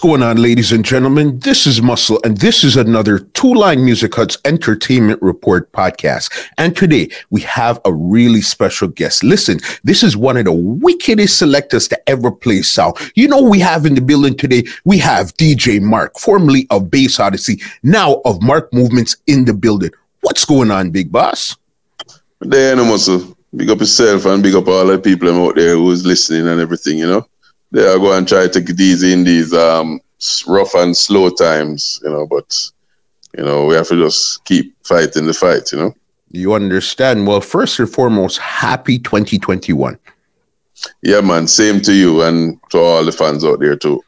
going on, ladies and gentlemen? This is Muscle, and this is another Two Line Music Hut's Entertainment Report podcast. And today we have a really special guest. Listen, this is one of the wickedest selectors to ever play sound. You know, we have in the building today, we have DJ Mark, formerly of Bass Odyssey, now of Mark Movements in the building. What's going on, big boss? There, no muscle. Big up yourself and big up all the people out there who's listening and everything, you know they are going to try to take these in these um, rough and slow times, you know, but, you know, we have to just keep fighting the fight, you know. You understand. Well, first and foremost, happy 2021. Yeah, man. Same to you and to all the fans out there, too.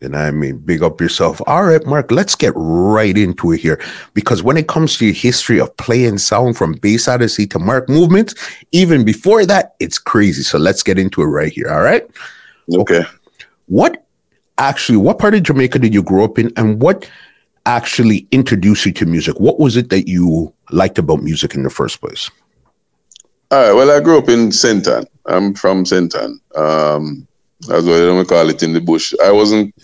And I mean, big up yourself. All right, Mark, let's get right into it here. Because when it comes to your history of playing sound from Bass Odyssey to Mark Movement, even before that, it's crazy. So let's get into it right here. All right. Okay. What actually, what part of Jamaica did you grow up in, and what actually introduced you to music? What was it that you liked about music in the first place? All right. Well, I grew up in St. Ann. I'm from St. Ann. Um, that's what I call it in the bush. I wasn't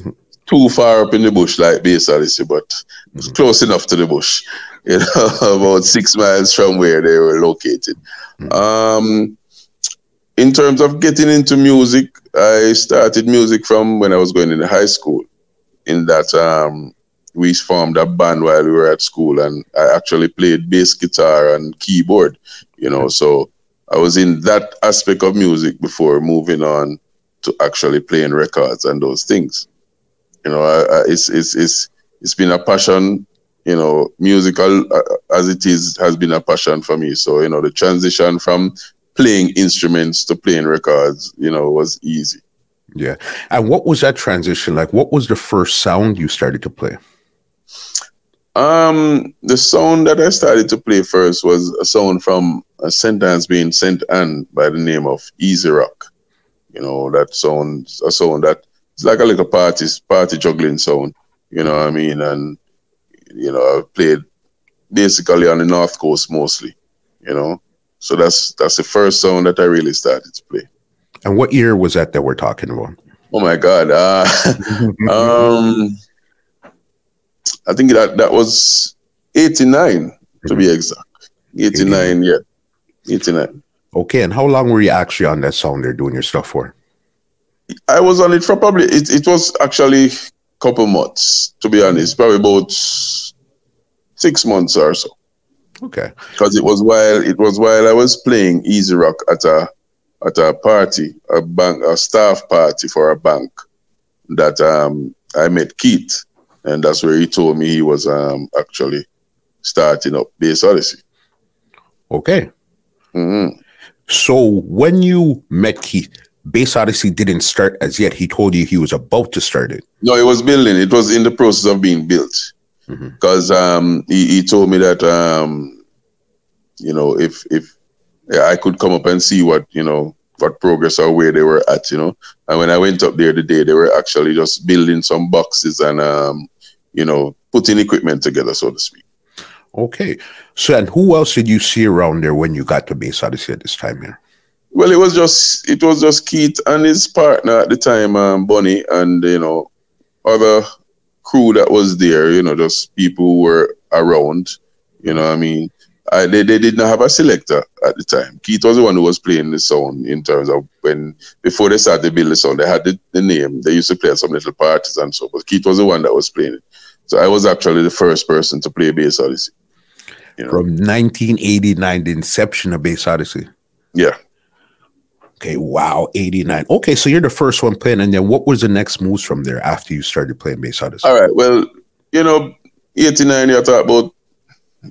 too far up in the bush like Odyssey, but mm-hmm. close enough to the bush. You know, about six miles from where they were located. Mm-hmm. Um, in terms of getting into music, I started music from when I was going into high school. In that, um, we formed a band while we were at school, and I actually played bass guitar and keyboard. You know, so I was in that aspect of music before moving on to actually playing records and those things. You know, I, I, it's it's it's it's been a passion. You know, musical uh, as it is has been a passion for me. So you know, the transition from playing instruments to playing records, you know, was easy. Yeah. And what was that transition like? What was the first sound you started to play? Um, the sound that I started to play first was a sound from a sentence being St. Ann by the name of Easy Rock. You know, that sound, a sound that it's like a little party, party juggling sound, you know what I mean? And, you know, I played basically on the North Coast mostly, you know. So that's that's the first song that I really started to play. And what year was that that we're talking about? Oh my God! Uh, um, I think that that was eighty nine to be exact. Eighty nine, yeah, eighty nine. Okay, and how long were you actually on that song there doing your stuff for? I was on it for probably it, it was actually a couple months to be honest, probably about six months or so. Okay. Because it was while it was while I was playing Easy Rock at a at a party, a bank, a staff party for a bank, that um, I met Keith, and that's where he told me he was um, actually starting up Bass Odyssey. Okay. Mm-hmm. So when you met Keith, Bass Odyssey didn't start as yet. He told you he was about to start it. No, it was building. It was in the process of being built because mm-hmm. um, he, he told me that um, you know if if I could come up and see what you know what progress or where they were at, you know. And when I went up there today, they were actually just building some boxes and um, you know putting equipment together, so to speak. Okay, so and who else did you see around there when you got to Bass Odyssey at this time here? Well, it was just it was just Keith and his partner at the time, um, Bunny, and you know other crew that was there, you know, just people who were around, you know I mean? I, they, they did not have a selector at the time. Keith was the one who was playing the sound in terms of when, before they started to build the sound, they had the, the name. They used to play at some little parties and so, but Keith was the one that was playing it. So I was actually the first person to play Bass Odyssey. You know? From 1989, the inception of Bass Odyssey. Yeah. Okay, wow, 89. Okay, so you're the first one playing, and then what was the next moves from there after you started playing bass Odyssey? All right, well, you know, 89, you talk about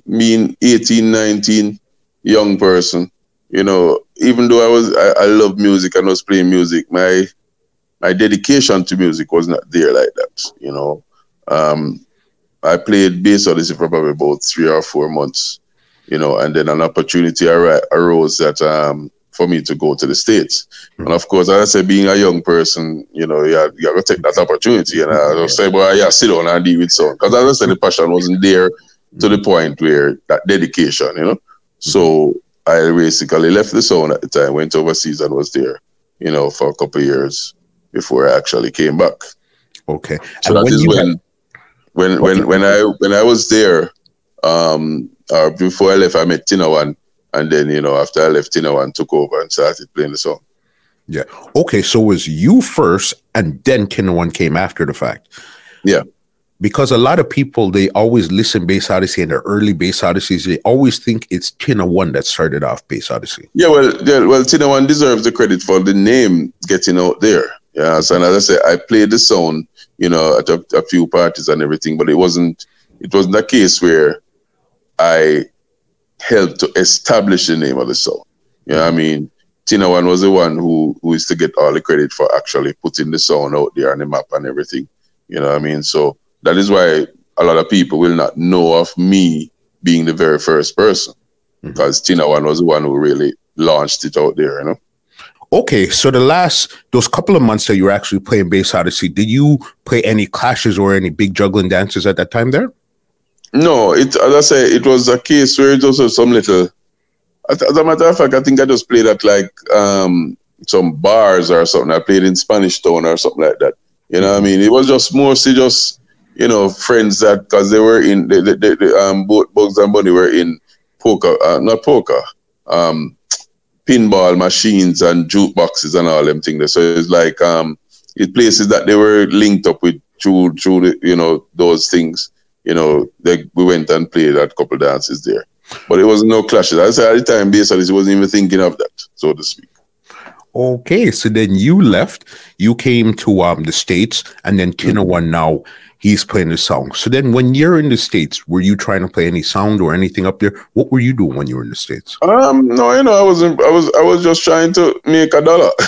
mean 18, 19, young person. You know, even though I was, I, I love music and I was playing music, my my dedication to music was not there like that. You know, um, I played bass Odyssey for probably about three or four months. You know, and then an opportunity arose that um, for me to go to the States. Mm-hmm. And of course, as I said, being a young person, you know, you have, you have to take that opportunity. And I just say, well, yeah, sit down and deal with so. Because as I said, the passion wasn't there to the point where that dedication, you know. So I basically left the zone at the time, went overseas and was there, you know, for a couple years before I actually came back. Okay. So and that is when, had... when, okay. when, when I, when I was there, um, uh, before I left, I met Tina One. And then, you know, after I left, Tina One took over and started playing the song. Yeah. Okay. So it was you first and then Tina One came after the fact. Yeah because a lot of people they always listen Bass Odyssey and their early Bass Odysseys. They always think it's Tina One that started off Bass Odyssey. Yeah, well, yeah, well, Tina One deserves the credit for the name getting out there. Yeah, so and as I say, I played the song, you know, at a, a, few parties and everything, but it wasn't it wasn't a case where I helped to establish the name of the song. You know I mean? Tina One was the one who who is to get all the credit for actually putting the song out there on the map and everything. You know what I mean? So that is why a lot of people will not know of me being the very first person mm-hmm. because Tina One was the one who really launched it out there, you know. Okay, so the last those couple of months that you were actually playing Bass Odyssey, did you play any clashes or any big juggling dances at that time there? No, it as I say, it was a case where it was some little. As a matter of fact, I think I just played at like um, some bars or something. I played in Spanish Town or something like that. You know what I mean? It was just mostly just you know, friends that because they were in um both Bugs and Bunny were in poker, uh, not poker, um, pinball machines and jukeboxes and all them things. So it's like um, it places that they were linked up with through through the, you know those things. You know, they, we went and played a couple dances there, but it was no clashes. I said at the time, basically, he wasn't even thinking of that, so to speak. Okay, so then you left, you came to um the states, and then mm-hmm. One now he's playing the song. So then, when you're in the states, were you trying to play any sound or anything up there? What were you doing when you were in the states? Um, no, you know, I wasn't. I was. I was just trying to make a dollar.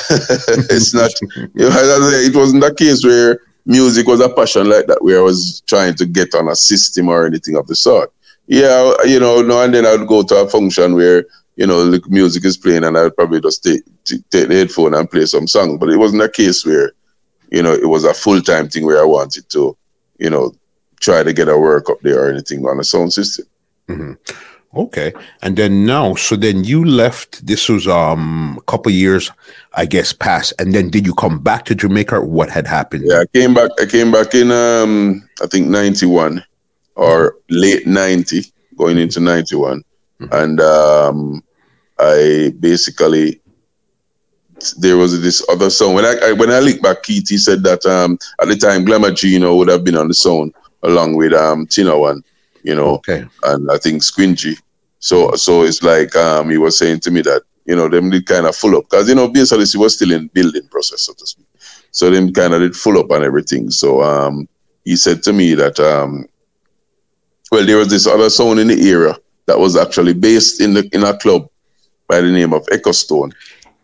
it's not. You know, it wasn't a case where music was a passion like that, where I was trying to get on a system or anything of the sort. Yeah, you know, no, and then I would go to a function where you know the music is playing, and I would probably just take take the headphone and play some songs. But it wasn't a case where you know it was a full time thing where I wanted to you know, try to get a work up there or anything on a sound system. Mm-hmm. Okay, and then now, so then you left. This was um a couple years, I guess, past, and then did you come back to Jamaica? what had happened? Yeah, I came back. I came back in um I think ninety one or late ninety, going into ninety one, mm mm-hmm. and um I basically there was this other song. When I, I when I look back, Keith he said that um, at the time Glamour Gino would have been on the song along with um Tina One, you know, okay, and I think Squingy. So so it's like um he was saying to me that you know them did kind of full up because you know basically he was still in building process so to speak. So them kind of did full up and everything. So um he said to me that um well there was this other song in the era that was actually based in the in a club by the name of Echo Stone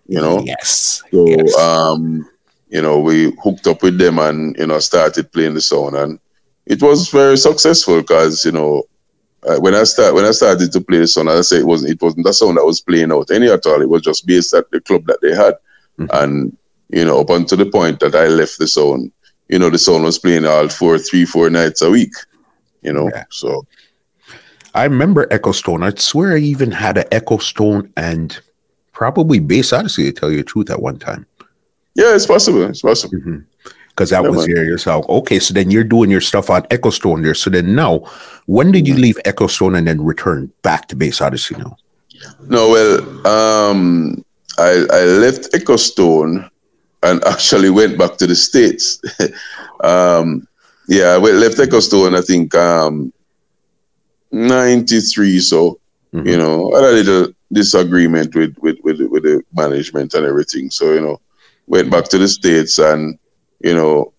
you know. Yes. So yes. um, you know, we hooked up with them and you know started playing the song, and it was very successful because you know uh, when I start when I started to play the song, I say, it wasn't it wasn't the song that was playing out any at all. It was just based at the club that they had, mm-hmm. and you know up until the point that I left the song, you know, the song was playing all four, three, four nights a week. You know, yeah. so. I remember Echo Stone. I swear I even had an Echo Stone and probably Bass Odyssey to tell you the truth at one time. Yeah, it's possible. It's possible. Because that yeah, was there yourself. Okay, so then you're doing your stuff on Echo Stone there. So then now, when did you mm-hmm. leave Echo Stone and then return back to Bass Odyssey now? No, well, um, I, I left Echo Stone and actually went back to the States. um, yeah, I left Echo Stone, I think, um, 93. So, mm-hmm. you know, I had a little disagreement with, with, with, with the management and everything. So, you know, went back to the States and, you know,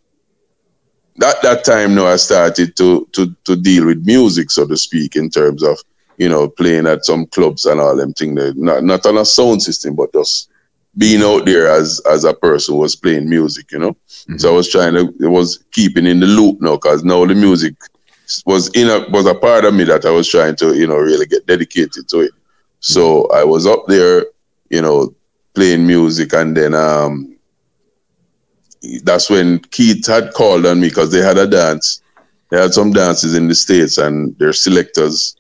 that that time now I started to, to, to deal with music, so to speak, in terms of, you know, playing at some clubs and all them things. Not, not on a sound system, but just being out there as as a person was playing music, you know. Mm-hmm. So I was trying to, it was keeping in the loop now, because now the music was in a was a part of me that I was trying to, you know, really get dedicated to it. So I was up there, you know, playing music, and then um, that's when Keith had called on me because they had a dance. They had some dances in the states, and their selectors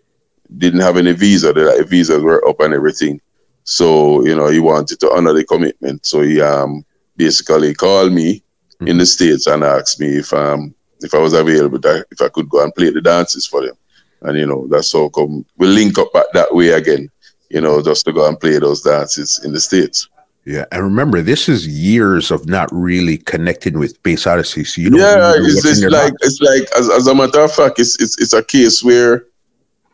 didn't have any visa. Their visas were up and everything. So you know, he wanted to honor the commitment. So he um basically called me mm-hmm. in the states and asked me if um if I was available, if I could go and play the dances for them. And you know that's how come we link up back that way again. You know, just to go and play those dances in the states. Yeah, and remember, this is years of not really connecting with Bass Odyssey. So you yeah, it's, it's like it's like as, as a matter of fact, it's, it's it's a case where,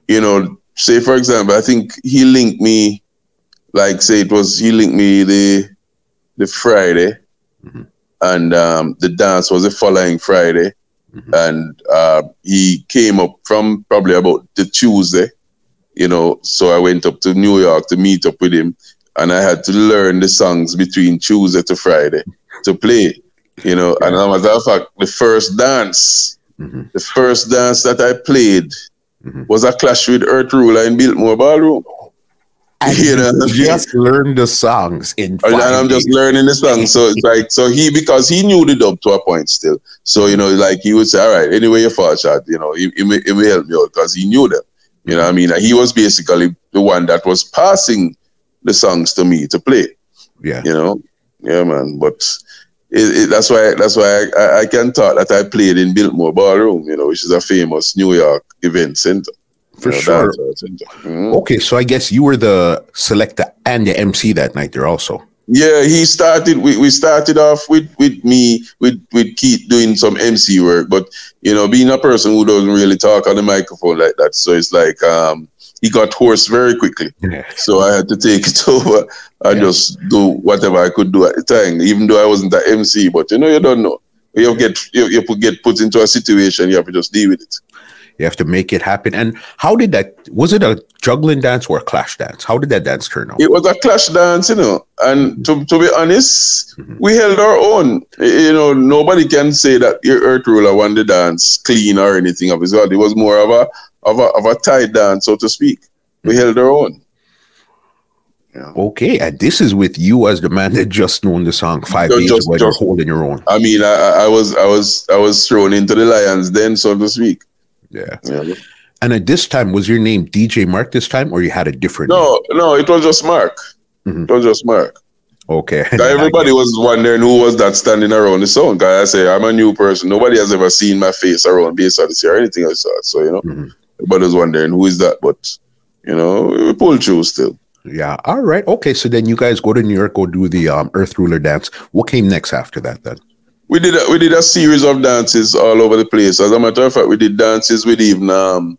you know, say for example, I think he linked me, like say it was he linked me the the Friday, mm-hmm. and um, the dance was the following Friday, mm-hmm. and uh, he came up from probably about the Tuesday, you know. So I went up to New York to meet up with him and I had to learn the songs between Tuesday to Friday to play. You know, and as a matter of fact, the first dance, mm-hmm. the first dance that I played mm-hmm. was a clash with Earth Ruler in Biltmore Ballroom. And you know, just learn the songs in. And I'm just learning the songs, so it's like so he because he knew the dub to a point still. So you know, like he would say, "All right, anyway, you fall shot," you know, it, he, may, he may help me out because he knew them. You know, I mean, he was basically the one that was passing the songs to me to play. Yeah. You know? Yeah, man. But it, it, that's why that's why I, I, can talk that I played in Biltmore Ballroom, you know, which is a famous New York event center. For you know, sure. Mm-hmm. Okay, so I guess you were the selector and the MC that night there also. Yeah, he started. We, we started off with, with me with with Keith doing some MC work, but you know, being a person who doesn't really talk on the microphone like that, so it's like um, he got hoarse very quickly. Yeah. So I had to take it over and yeah. just do whatever I could do at the time, even though I wasn't the MC. But you know, you don't know. You get you, you get put into a situation, you have to just deal with it. You have to make it happen. And how did that? Was it a juggling dance or a clash dance? How did that dance turn out? It was a clash dance, you know. And to, to be honest, mm-hmm. we held our own. You know, nobody can say that your Earth Ruler won the dance clean or anything of his own. It was more of a of a, of a tie dance, so to speak. We mm-hmm. held our own. Yeah. Okay, and this is with you as the man that just known the song five days just, ago. Just, holding your own. I mean, I, I was, I was, I was thrown into the lions then, so to speak. Yeah. yeah. And at this time, was your name DJ Mark this time, or you had a different? No, name? no, it was just Mark. Mm-hmm. It was just Mark. Okay. everybody was wondering who was that standing around the song. Guy, I say I'm a new person. Nobody has ever seen my face around Bass Odyssey or anything else. So you know, mm-hmm. everybody was wondering who is that. But you know, we pulled through still. Yeah. All right. Okay. So then you guys go to New York, go do the um, Earth Ruler dance. What came next after that then? We did a, we did a series of dances all over the place. As a matter of fact, we did dances with even um,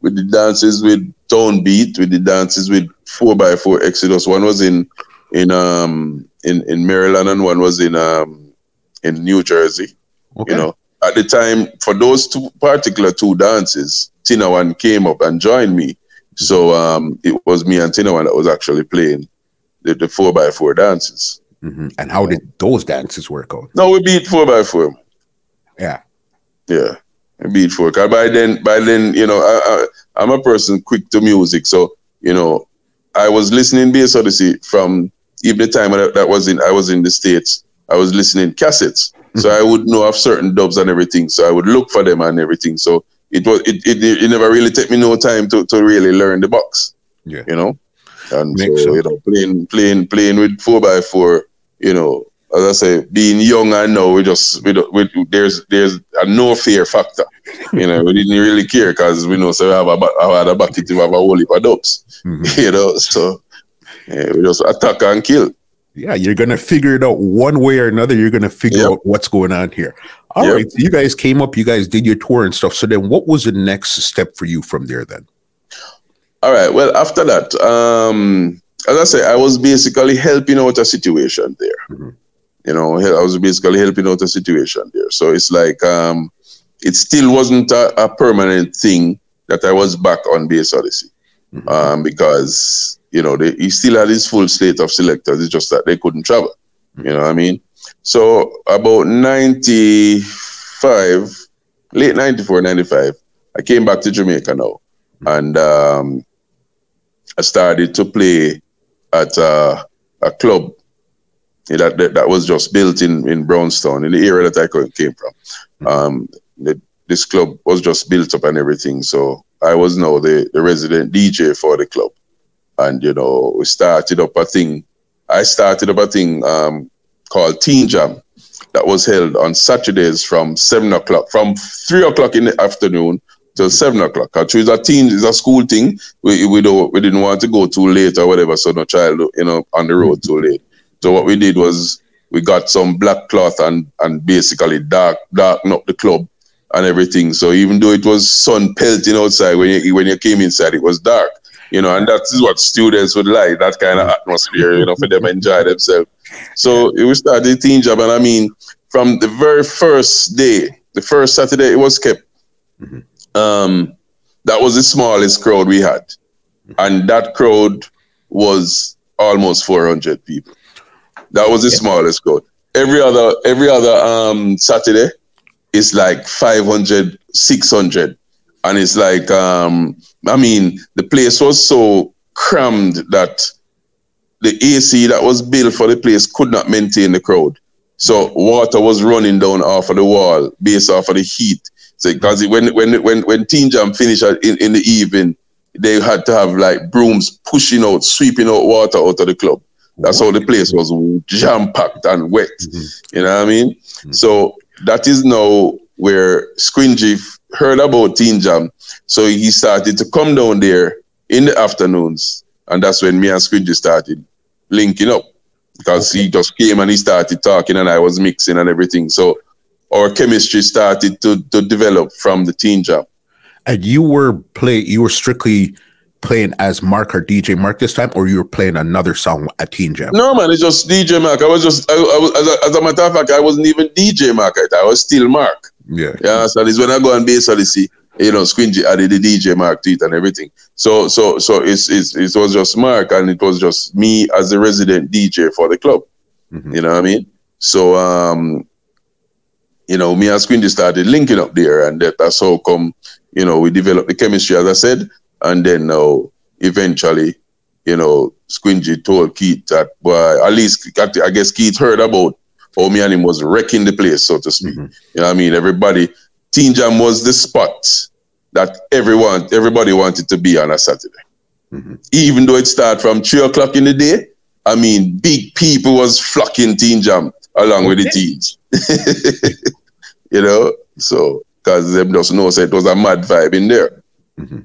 we did dances with Tone Beat. We did dances with Four by Four Exodus. One was in in um in, in Maryland and one was in um in New Jersey. Okay. You know, at the time for those two particular two dances, Tina One came up and joined me. So um, it was me and Tina One that was actually playing the, the four by four dances. Mm-hmm. And how did those dances work out? No, we beat four by four. Yeah, yeah, we beat four. Cause by then, by then, you know, I, I, I'm a person quick to music, so you know, I was listening Bass Odyssey from even the time that, that was in I was in the states. I was listening cassettes, mm-hmm. so I would know of certain dubs and everything. So I would look for them and everything. So it was it, it, it never really took me no time to, to really learn the box. Yeah. You know? And so, you know, playing playing playing with four by four, you know, as I say, being young I know we just we, don't, we there's there's a no fear factor. You know, we didn't really care because we know so we have a I had a bucket we have a whole heap of dubs. Mm-hmm. You know, so yeah, we just attack and kill yeah, you're gonna figure it out one way or another. You're gonna figure yep. out what's going on here. All yep. right, so you guys came up, you guys did your tour and stuff. So then, what was the next step for you from there? Then, all right. Well, after that, um, as I say, I was basically helping out a situation there. Mm-hmm. You know, I was basically helping out a situation there. So it's like um, it still wasn't a, a permanent thing that I was back on Bass Odyssey mm-hmm. um, because you know, they, he still had his full slate of selectors. It's just that they couldn't travel. Mm-hmm. You know what I mean? So about 95, late 94, 95, I came back to Jamaica now. Mm-hmm. And um, I started to play at a, a club that, that, that was just built in, in Brown's Town, in the area that I came from. Mm-hmm. Um, the, this club was just built up and everything. So I was now the, the resident DJ for the club and you know we started up a thing. I started up a thing um, called Teen Jam, that was held on Saturdays from seven o'clock, from three o'clock in the afternoon till seven o'clock. Actually, it's a teen, it's a school thing. We we don't we didn't want to go too late or whatever, so no child you know on the road too late. So what we did was we got some black cloth and and basically dark darken up the club and everything. So even though it was sun pelting outside when you when you came inside, it was dark. You know, and that is what students would like, that kind of atmosphere, you know, for them enjoy themselves. So we started the teen job, and I mean, from the very first day, the first Saturday it was kept. Mm-hmm. Um, that was the smallest crowd we had, and that crowd was almost 400 people. That was the smallest crowd. Every other every other um, Saturday is like 500, 600, and it's like um, I mean the place was so crammed that the AC that was built for the place could not maintain the crowd. So water was running down off of the wall based off of the heat. Because when when when when Teen Jam finished in, in the evening, they had to have like brooms pushing out, sweeping out water out of the club. That's how the place was jam packed and wet. Mm-hmm. You know what I mean? Mm-hmm. So that is now where Squingy heard about Teen Jam. So he started to come down there in the afternoons. And that's when me and Squingy started linking up because okay. he just came and he started talking and I was mixing and everything. So our chemistry started to, to develop from the Teen Jam. And you were play you were strictly playing as Mark or DJ Mark this time, or you were playing another song at Teen Jam? No, man, it's just DJ Mark. I was just, I, I was, as a, as a, matter of fact, I wasn't even DJ Mark. I was still Mark. Yeah. Yeah. So this when I go on bass, I see, you know, Squingy added the DJ Mark to it and everything. So, so, so it's, it's, it was just Mark and it was just me as the resident DJ for the club. Mm-hmm. You know what I mean? So, um, you know, me and Squingy started linking up there and that, that's how come, you know, we developed the chemistry, as I said, and then now, uh, eventually, you know, Squingy told Keith that, well, at least I guess Keith heard about how me and him was wrecking the place, so to speak. Mm-hmm. You know what I mean? Everybody, Teen Jam was the spot that everyone, everybody wanted to be on a Saturday. Mm-hmm. Even though it started from three o'clock in the day, I mean, big people was flocking Teen Jam along okay. with the teens. you know, so because them just know say it was a mad vibe in there. Mm-hmm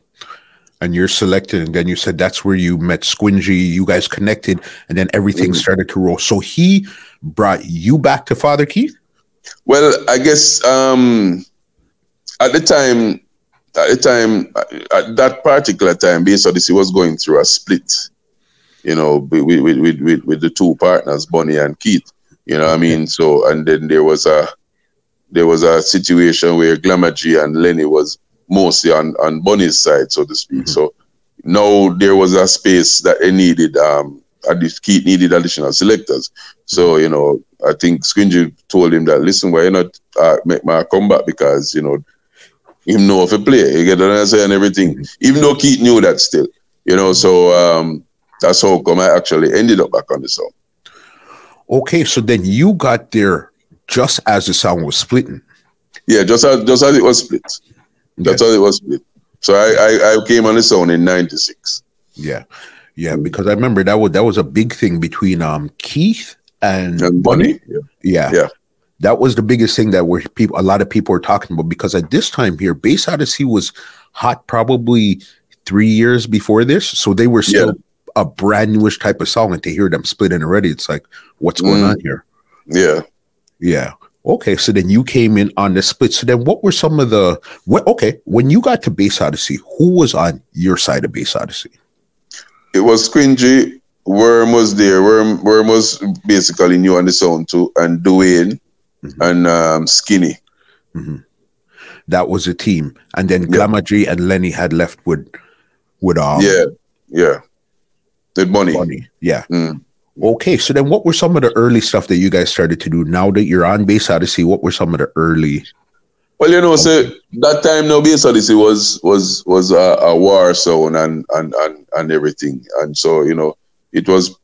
and you're selected and then you said that's where you met squingy you guys connected and then everything mm-hmm. started to roll so he brought you back to father keith well i guess um at the time at the time at that particular time Odyssey was going through a split you know with with, with, with, with the two partners bonnie and keith you know okay. i mean so and then there was a there was a situation where glamour g and lenny was mostly on, on Bonnie's side, so to speak. Mm-hmm. So now there was a space that they needed, um, Keith needed additional selectors. So, you know, I think Squingy told him that, listen, why you not uh, make my comeback? Because, you know, him know if a play, you get what I'm saying, and everything. Mm-hmm. Even though Keith knew that still, you know, so um, that's how come I actually ended up back on the song. Okay, so then you got there just as the song was splitting. Yeah, just as just as it was split. That's yeah. how it was split. So I, I, I came on the own in '96. Yeah, yeah, because I remember that was that was a big thing between um Keith and, and Bonnie. Yeah. yeah, yeah, that was the biggest thing that were people a lot of people were talking about because at this time here, Bass Odyssey was hot probably three years before this, so they were still yeah. a brand newish type of song, and to hear them split in already, it's like, what's going mm. on here? Yeah, yeah. Okay, so then you came in on the split. So then, what were some of the? What, okay, when you got to Bass Odyssey, who was on your side of Bass Odyssey? It was Squingy. Worm was there. Worm, Worm was basically new on the sound too, and Dwayne mm-hmm. and um, Skinny. Mm-hmm. That was a team, and then Glamour G and Lenny had left with, with um, yeah, yeah, with money, money, yeah. Mm. Okay, so then what were some of the early stuff that you guys started to do now that you're on Bass Odyssey? What were some of the early? Well, you know, so that time now Bass Odyssey was was was a, a war zone and, and and and everything, and so you know it was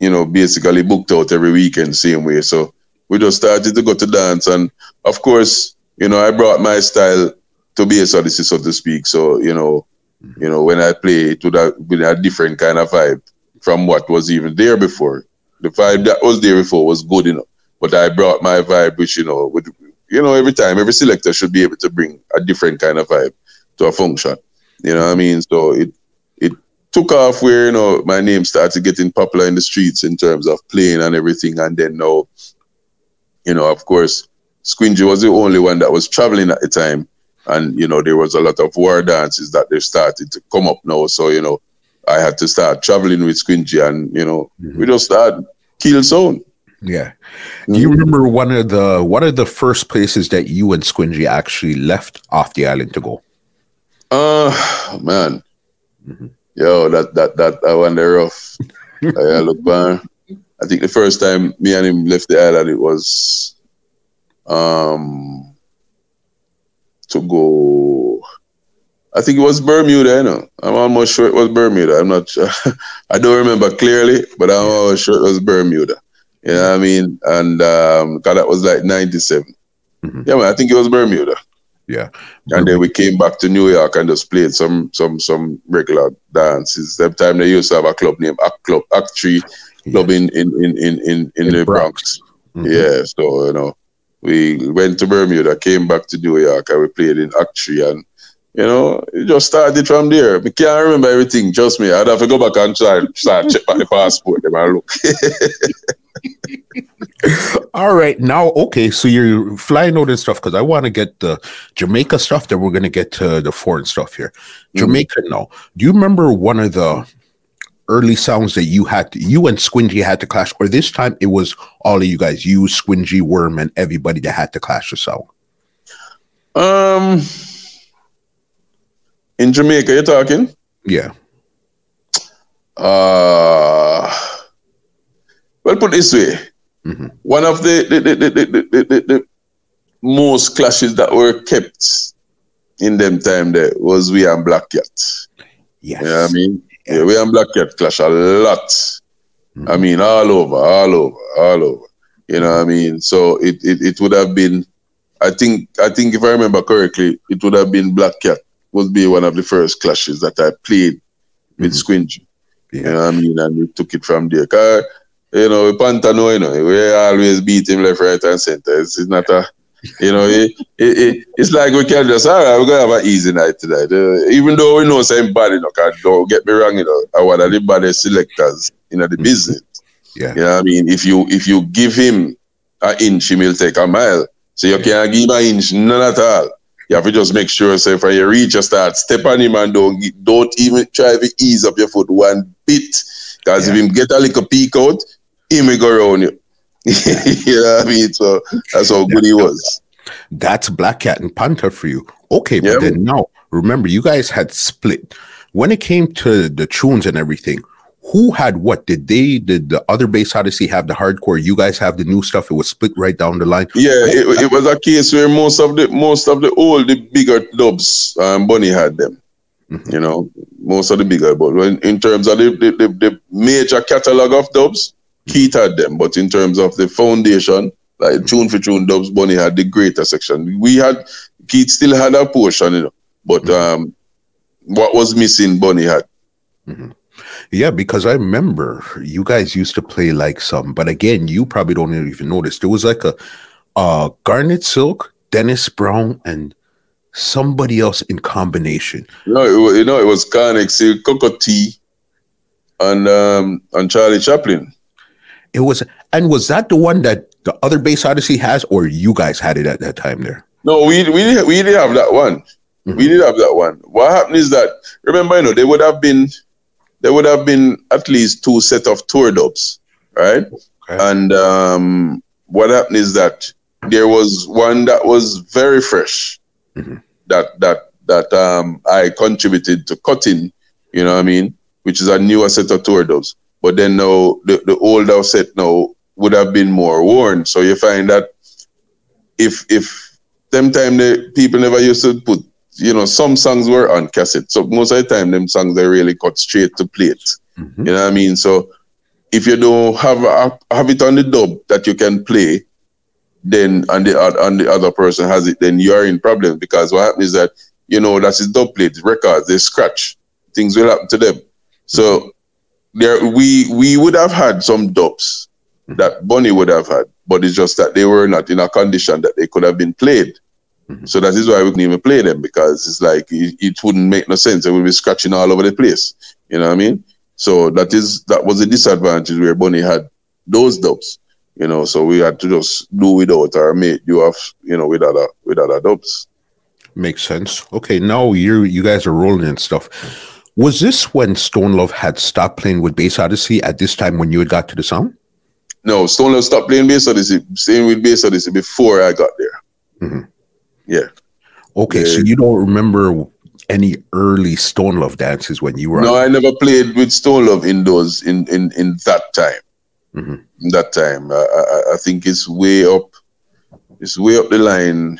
you know basically booked out every weekend same way. So we just started to go to dance, and of course, you know, I brought my style to Bass Odyssey, so to speak. So you know, you know, when I play it would have been a different kind of vibe from what was even there before. The vibe that was there before was good enough. but I brought my vibe, which you know, with you know, every time every selector should be able to bring a different kind of vibe to a function. You know what I mean? So it it took off where you know my name started getting popular in the streets in terms of playing and everything, and then now, you know, of course, Squingy was the only one that was traveling at the time, and you know there was a lot of war dances that they started to come up now. So you know, I had to start traveling with Squingy, and you know, mm-hmm. we just started Kill Zone. Yeah. Do you remember one of the one of the first places that you and Squingy actually left off the island to go? Uh man. Mm-hmm. Yo, that that that I wonder rough. I look back. I think the first time me and him left the island it was um to go I think it was Bermuda, you know. I'm almost sure it was Bermuda. I'm not sure. I don't remember clearly, but I'm almost sure it was Bermuda. You know what I mean? And um, God, that was like 97. Mm-hmm. Yeah, man, I think it was Bermuda. Yeah. And then we came back to New York and just played some some some regular dances. That time they used to have a club named Act Club, Act Tree Club in, in, in, in, in, in, the Bronx. Bronx. Mm-hmm. Yeah. So, you know, we went to Bermuda, came back to New York, and we played in Act Tree and you know, it just started from there. I can't remember everything. Just me. I'd have to go back and try start check my passport. Them and look. All right, now okay, so you're flying all this stuff because I want to get the Jamaica stuff. Then we're gonna get to the foreign stuff here. Mm-hmm. Jamaica, now, do you remember one of the early sounds that you had, to, you and Squingy had to clash, or this time it was all of you guys, you, Squingy, Worm, and everybody that had to clash the sound? Um in Jamaica, you're talking? Yeah. Uh, well, put this way. Mm-hmm. One of the the, the, the, the, the most clashes that were kept in them time there was we and Black Cat. Yes. You know I mean? Yeah. yeah. we and Black Cat clash a lot. Mm-hmm. I mean, all over, all over, all over. You know what I mean? So it, it, it would have been, I think, I think if I remember correctly, it would have been Black Cat would be one of the first clashes that I played with mm-hmm. Yeah. You know what I mean? And we took it from there. Cause, you know, Pantano, you know, we always beat him left, right, and center. It's, it's not a, you know, it, it, it, it's like we can just, all right, we're going to have an easy night tonight. Uh, even though we know same body, you know, don't get me wrong, you know, I want to the best selectors in you know, the mm-hmm. business. Yeah. You know what I mean? If you if you give him an inch, he will take a mile. So you can't give him an inch, none at all you have to just make sure so if you reach just start, step on him and don't don't even try to ease up your foot one bit. Because yeah. if him get a little peek out, he may go around you. you know what I mean? So that's how good he was. That's Black Cat and Panther for you. Okay, but then now remember you guys had split. When it came to the tunes and everything, who had what? Did they did the other Bass Odyssey have the hardcore? You guys have the new stuff. It was split right down the line. Yeah, it, it was a case where most of the most of the old the bigger dubs, um, Bunny had them. Mm-hmm. You know, most of the bigger, but when in terms of the the, the, the major catalog of dubs, Keith had them. But in terms of the foundation, like mm-hmm. tune for tune dubs, Bunny had the greater section. We had Keith still had a portion, you know, but mm-hmm. um, what was missing, Bunny had. Mm-hmm. Yeah, because I remember you guys used to play like some, but again, you probably don't even notice. There was like a uh Garnet Silk, Dennis Brown, and somebody else in combination. No, it was, you know, it was Garnet Silk, Cocoa Tea, and um and Charlie Chaplin. It was, and was that the one that the other Bass Odyssey has, or you guys had it at that time there? No, we we we did have that one. Mm-hmm. We did have that one. What happened is that remember, you know, they would have been there would have been at least two set of tour dubs, right? Okay. And um, what happened is that there was one that was very fresh mm-hmm. that that that um, I contributed to cutting, you know what I mean, which is a newer set of tour dubs. But then now the, the older set now would have been more worn. So you find that if if them time the people never used to put you know, some songs were on cassette. So most of the time, them songs they really cut straight to plate. Mm-hmm. You know what I mean? So if you don't have a, have it on the dub that you can play, then and the and the other person has it, then you are in problem because what happens is that you know that's his dub plate records they scratch things will happen to them. So there we we would have had some dubs that Bunny would have had, but it's just that they were not in a condition that they could have been played. Mm-hmm. So that is why we couldn't even play them because it's like it, it wouldn't make no sense. They would be scratching all over the place. You know what I mean? So that is that was a disadvantage where Bunny had those dubs. You know, so we had to just do without our mate you have, you know, with other with other dubs. Makes sense. Okay, now you you guys are rolling and stuff. Was this when Stone Love had stopped playing with Bass Odyssey at this time when you had got to the sound? No, Stone Love stopped playing Bass Odyssey, staying with Bass Odyssey before I got there. Mm-hmm. Yeah. Okay, yeah. so you don't remember any early Stone Love dances when you were? No, I never played with Stone Love in those in in in that time. Mm-hmm. That time, I, I, I think it's way up. It's way up the line.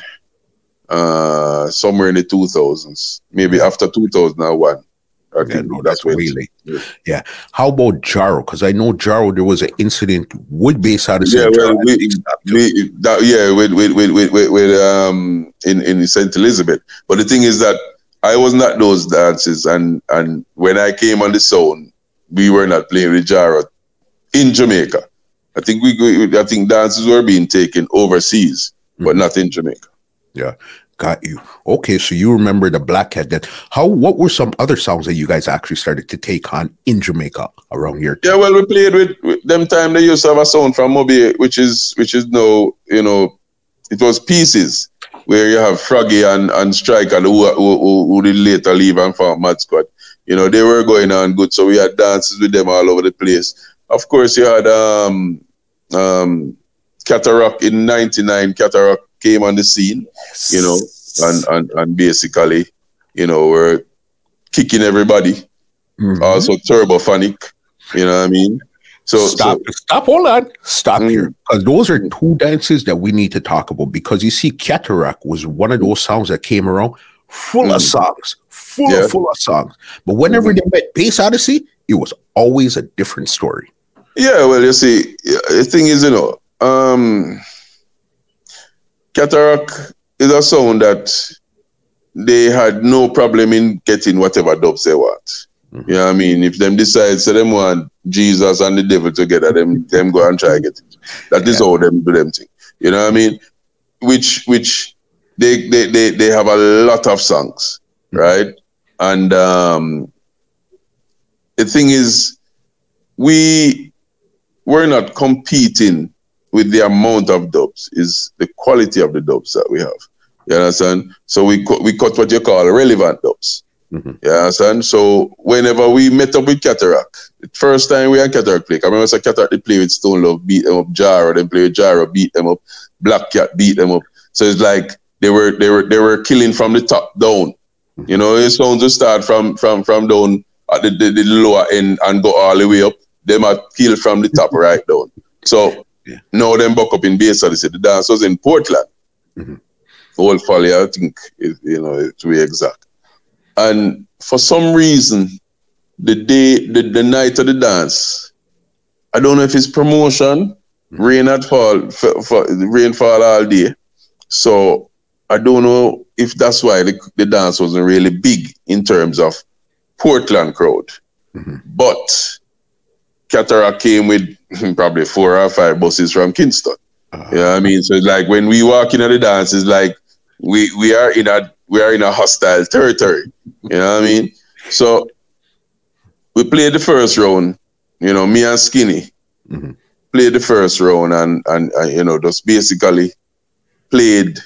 Uh, somewhere in the two thousands, maybe after two thousand one. Yeah, no, that's, that's really yeah. yeah. How about Jaro? Because I know Jaro, there was an incident with of yeah, well, we, we, that, yeah, with with with with, with um in in Saint Elizabeth. But the thing is that I wasn't at those dances, and and when I came on the zone, we were not playing with Jaro in Jamaica. I think we, we I think dances were being taken overseas, mm-hmm. but not in Jamaica. Yeah. Got you. Okay, so you remember the blackhead. That how? What were some other songs that you guys actually started to take on in Jamaica around here? Yeah, well, we played with, with them time. They used to have a song from Moby, which is which is no, you know, it was pieces where you have Froggy and and Striker who who, who, who did later leave and form Mad Squad. You know, they were going on good, so we had dances with them all over the place. Of course, you had um um Cataract in '99. Cataract came on the scene, you know, and, and, and basically, you know, we're kicking everybody. Mm-hmm. Also Turbophonic, you know what I mean? So stop, so, stop, hold on, stop mm-hmm. here, because those are two dances that we need to talk about. Because you see, Cataract was one of those songs that came around full mm-hmm. of songs, full yeah. full of songs. But whenever mm-hmm. they met Bass Odyssey, it was always a different story. Yeah, well, you see, the thing is, you know, um, Cataract is a sound that they had no problem in getting whatever dubs they want. Mm-hmm. You know what I mean? If them decide so them want Jesus and the devil together, them them go and try get it. That is yeah. how them do them thing. You know what I mean? Which which they they they, they have a lot of songs, mm-hmm. right? And um the thing is we we're not competing with the amount of dubs is the quality of the dubs that we have. You understand? So we cut, we cut what you call relevant dubs. Mm-hmm. You understand? So whenever we met up with Cataract, the first time we had Cataract play, I remember Cataract they play with Stone Love, beat them up, Jaro, then play with Jaro, beat them up, Black Cat beat them up. So it's like they were they were they were killing from the top down. Mm-hmm. You know, it's going to start from from from down at the, the, the lower end and go all the way up. Them are kill from the top right down. So yeah. Now them buck up in Bayside. They said the dance was in Portland. Mm-hmm. Old Folly, I think, it, you know, to be exact. And for some reason, the day, the, the night of the dance, I don't know if it's promotion, mm-hmm. rain at fall, for, for, rain fall all day. So I don't know if that's why the, the dance wasn't really big in terms of Portland crowd. Mm-hmm. But Cataract came with probably four or five buses from Kingston. Uh-huh. You know what I mean? So it's like when we walk into the dance, it's like we we are in a we are in a hostile territory. You know what I mean? So we played the first round, you know, me and Skinny mm-hmm. played the first round and, and, and you know, just basically played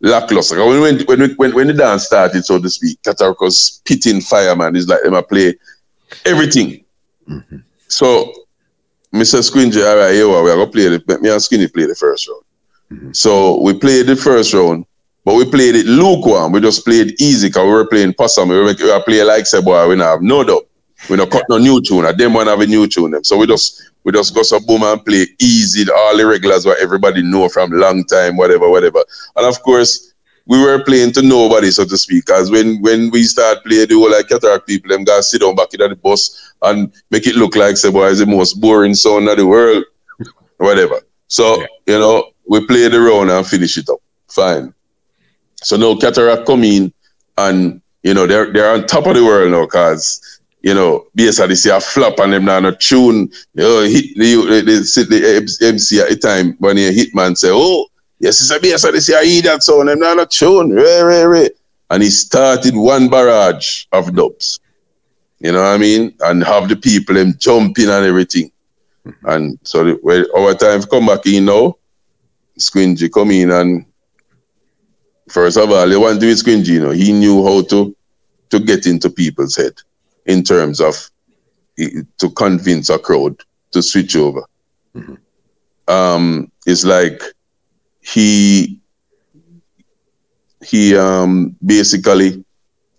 lackluster. When when when when, when the dance started, so to speak, Cataract was spitting fire, man. It's like them I play everything. Mm-hmm. So Mr. Squingy, all right, here we are going to play the, me and Skinny play the first round. Mm-hmm. So we played the first round, but we played it lukewarm. We just played easy because we were playing possum. We were, we were playing like say, boy, we don't have no doubt. We don't cut no new tune. I them want have a new tune them. So we just we just go some boom and play easy, all the regulars what everybody know from long time, whatever, whatever. And of course, we were playing to nobody, so to speak. Because when when we start playing, the whole like cataract people, them guys sit down back in the bus and make it look like say, boy, is the most boring sound of the world, whatever. So, yeah. you know, we play the round and finish it up. Fine. So now cataract come in and you know they're they're on top of the world now because you know, basically see a flop and them now a tune, you know, hit the, the, the, the MC at the time when he hit hitman say, oh, yes, it's a basically see a hear that sound, them now a tune, re, re, re. And he started one barrage of dubs. You know what I mean? And have the people them jumping and everything. Mm-hmm. And so the, when our time come back in now, Squingy come in and first of all, the one with Squingy, you know, he knew how to to get into people's head in terms of to convince a crowd to switch over. Mm-hmm. Um, it's like he he um basically